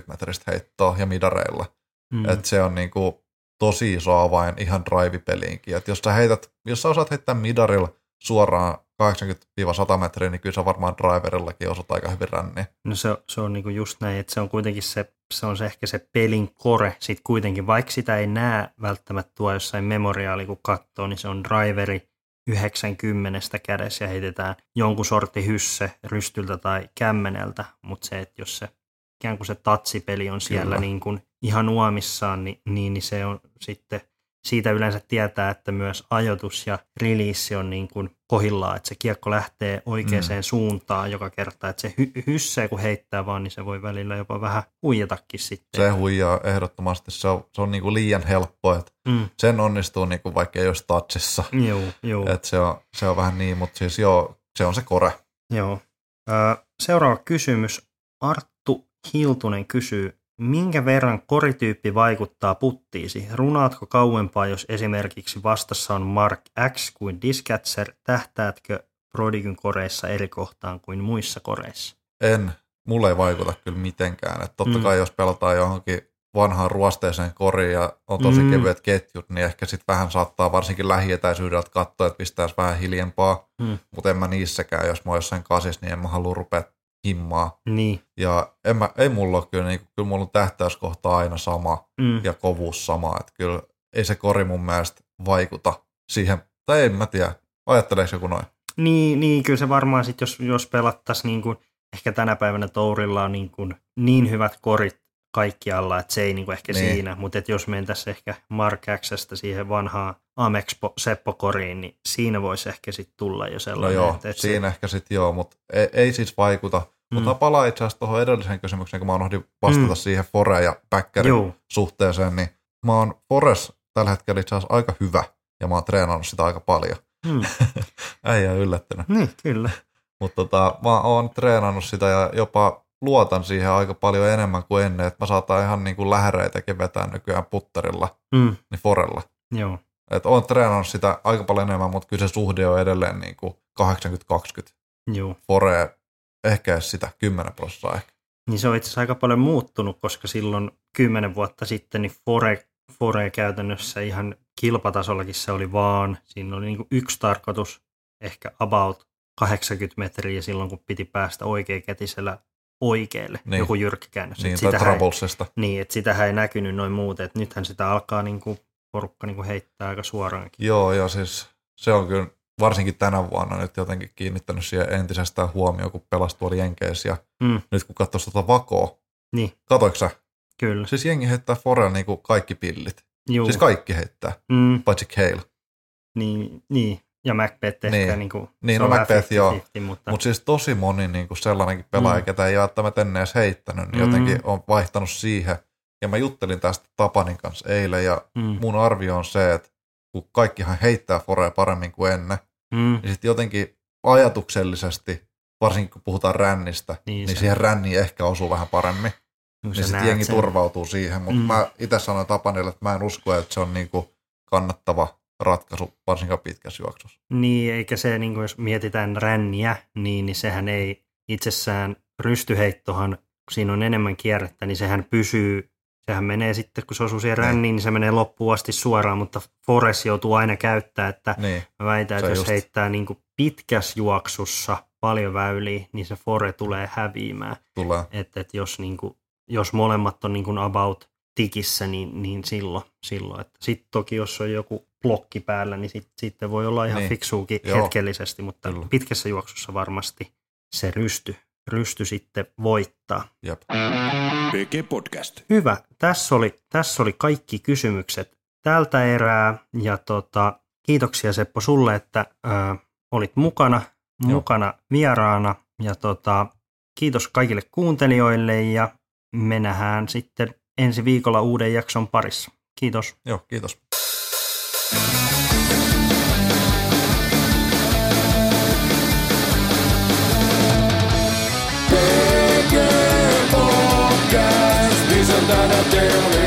metristä heittoa ja midareilla.
mm.
Että se on niinku tosi iso avain ihan drive-peliinkin. Et jos sä, heität, jos sä osaat heittää midarilla suoraan 80-100 metriä, niin kyllä sä varmaan driverillakin osat aika hyvin ränniä.
No se, se on niinku just näin, että se on kuitenkin se, se on se ehkä se pelin kore sit kuitenkin, vaikka sitä ei näe välttämättä tuo jossain memoriaali, kun katsoo, niin se on driveri 90 kädessä ja heitetään jonkun sortti hysse rystyltä tai kämmeneltä, mutta se, että jos se ikään kuin se tatsipeli on siellä
Kyllä.
niin kuin ihan uomissaan, niin, niin, niin se on sitten, siitä yleensä tietää, että myös ajoitus ja release on niin kuin kohillaan, että se kiekko lähtee oikeaan
Mm.
suuntaan joka kerta, että se hy- hyssee kun heittää vaan, niin se voi välillä jopa vähän huijatakin sitten.
Se huijaa ehdottomasti. Se on, se on niinku liian helppo, että
Mm,
sen onnistuu niinku vaikka ei olisi touchissa.
joo, joo.
Et se, on, se on vähän niin, mutta siis joo, se on se kore.
Joo. Seuraava kysymys. Arttu Hiltunen kysyy, minkä verran korityyppi vaikuttaa puttiisi? Runaatko kauempaa, jos esimerkiksi vastassa on Mark X kuin Discatcher? Tähtäätkö Prodigyn koreissa eri kohtaan kuin muissa koreissa?
En, mulle ei vaikuta kyllä mitenkään. Et totta
Mm.
kai jos pelataan johonkin vanhaan ruosteiseen koriin ja on tosi
Mm.
kevyet ketjut, niin ehkä sitten vähän saattaa varsinkin lähietäisyydeltä katsoa, että pistäisi vähän hiljempaa.
Mm.
Mutta en mä niissäkään, jos mä oon jossain kasis, niin en mä halua rupea himmaa.
Niin.
Ja en mä, ei mulla ole kyllä, niin, kyllä mulla on tähtäyskohta aina sama
Mm.
ja kovuus sama. Että kyllä ei se kori mun mielestä vaikuta siihen, tai en mä tiedä, ajatteleeko joku noin?
Niin, niin, kyllä se varmaan sitten, jos, jos pelattaisiin niin kuin, ehkä tänä päivänä Tourilla on niin, kuin, niin hyvät korit kaikkialla, että se ei niin kuin ehkä
Niin.
siinä, mutta että jos mentäisiin ehkä Mark Xstä siihen vanhaan Amex Seppo-koriin, niin siinä voisi ehkä sitten tulla jo
No
sellainen.
joo,
että, että
siinä ehkä sitten joo, mutta ei, ei siis vaikuta.
Mm.
Mutta mä palaan itse asiassa tuohon edelliseen kysymykseen, kun mä unohdin vastata
Mm.
siihen Fore ja
Joo,
suhteeseen, niin mä oon Fores tällä hetkellä itse asiassa aika hyvä, ja mä oon treenannut sitä aika paljon.
mm.
Äijä on yllättänyt.
niin, kyllä.
Mutta tota, mä oon treenannut sitä ja jopa luotan siihen aika paljon enemmän kuin ennen, että mä saatan ihan niin kuin lähäreitäkin vetää nykyään putterilla,
Mm.
niin Forella.
Joo,
Et oon treenannut sitä aika paljon enemmän, mutta kyllä se suhde on edelleen niin kuin 80-20.
joo.
Fore ehkä edes sitä 10 prosenttia ehkä.
Niin se on itse asiassa aika paljon muuttunut, koska silloin kymmenen vuotta sitten niin Fore, Fore käytännössä ihan kilpatasollakin se oli vaan, siinä oli niin kuin yksi tarkoitus, ehkä about 80 metriä silloin, kun piti päästä oikeakätisellä oikealle, niin.
Niin.
joku jyrkkä käännös.
Niin, tai
ei,
Troublesesta.
niin, että sitähän ei näkynyt noin muuten, että nythän sitä alkaa niin kuin porukka niin kuin heittää aika suoraankin.
Joo, ja siis se on kyllä varsinkin tänä vuonna nyt jotenkin kiinnittänyt siihen entisestään huomioon, kun pelasi tuolla Jenkeissä. Ja
Mm.
nyt kun katsoisi tuota vakoa,
Niin,
katoiko sä?
kyllä.
Siis jengi heittää Forella niinku kaikki pillit.
Juu.
Siis kaikki heittää,
mm,
paitsi Kale.
niin, niin, ja Macbeth
Niin.
ehkä niin kuin,
Niin, no Macbeth, joo.
50-50, mutta
Mutta siis tosi moni niin kuin sellainenkin pelaaja,
Mm.
ketä ei välttämättä ennen edes heittänyt, niin
Mm.
jotenkin on vaihtanut siihen. Ja mä juttelin tästä Tapanin kanssa eilen, ja
mm,
mun arvio on se, että kun kaikkihan heittää Forea paremmin kuin ennen,
mm,
niin sitten jotenkin ajatuksellisesti, varsinkin kun puhutaan rännistä,
Niin
niin,
se-
siihen ränniin ehkä osuu vähän paremmin.
kun
Niin sitten jengi
sen.
turvautuu siihen, mutta
mm.
mä itse sanoin Tapanille, että mä en usko, että se on niinku kannattava ratkaisu, varsinkaan pitkässä juoksussa.
Niin, eikä se, niin kuin jos mietitään ränniä, niin, niin sehän ei itsessään, rystyheittohan, kun siinä on enemmän kierrettä, niin sehän pysyy, sehän menee sitten, kun se osuu siihen
Niin.
ränniin, niin se menee loppuun asti suoraan, mutta Forest joutuu aina käyttää, että
Niin,
mä väitän, että jos
just.
heittää niin kuin pitkässä juoksussa paljon väyliä, niin se Fore tulee häviämään.
tulee.
Että, että jos, niin kuin, jos molemmat on niin kuin about tikissä, niin, niin silloin. silloin. Että sitten toki, jos on joku blokki päällä, niin sit, sitten voi olla ihan niin. Fiksuukin
Joo.
hetkellisesti, mutta
Kyllä.
pitkässä juoksussa varmasti se rysty, rysty sitten voittaa.
Jep.
PG Podcast.
Hyvä. Tässä oli, tässä oli kaikki kysymykset tältä erää. Ja tota, kiitoksia Seppo sulle, että ö, olit mukana,
Joo.
mukana vieraana. Ja tota, kiitos kaikille kuuntelijoille ja me nähdään sitten ensi viikolla uuden jakson parissa. Kiitos.
Joo, kiitos.
and then I down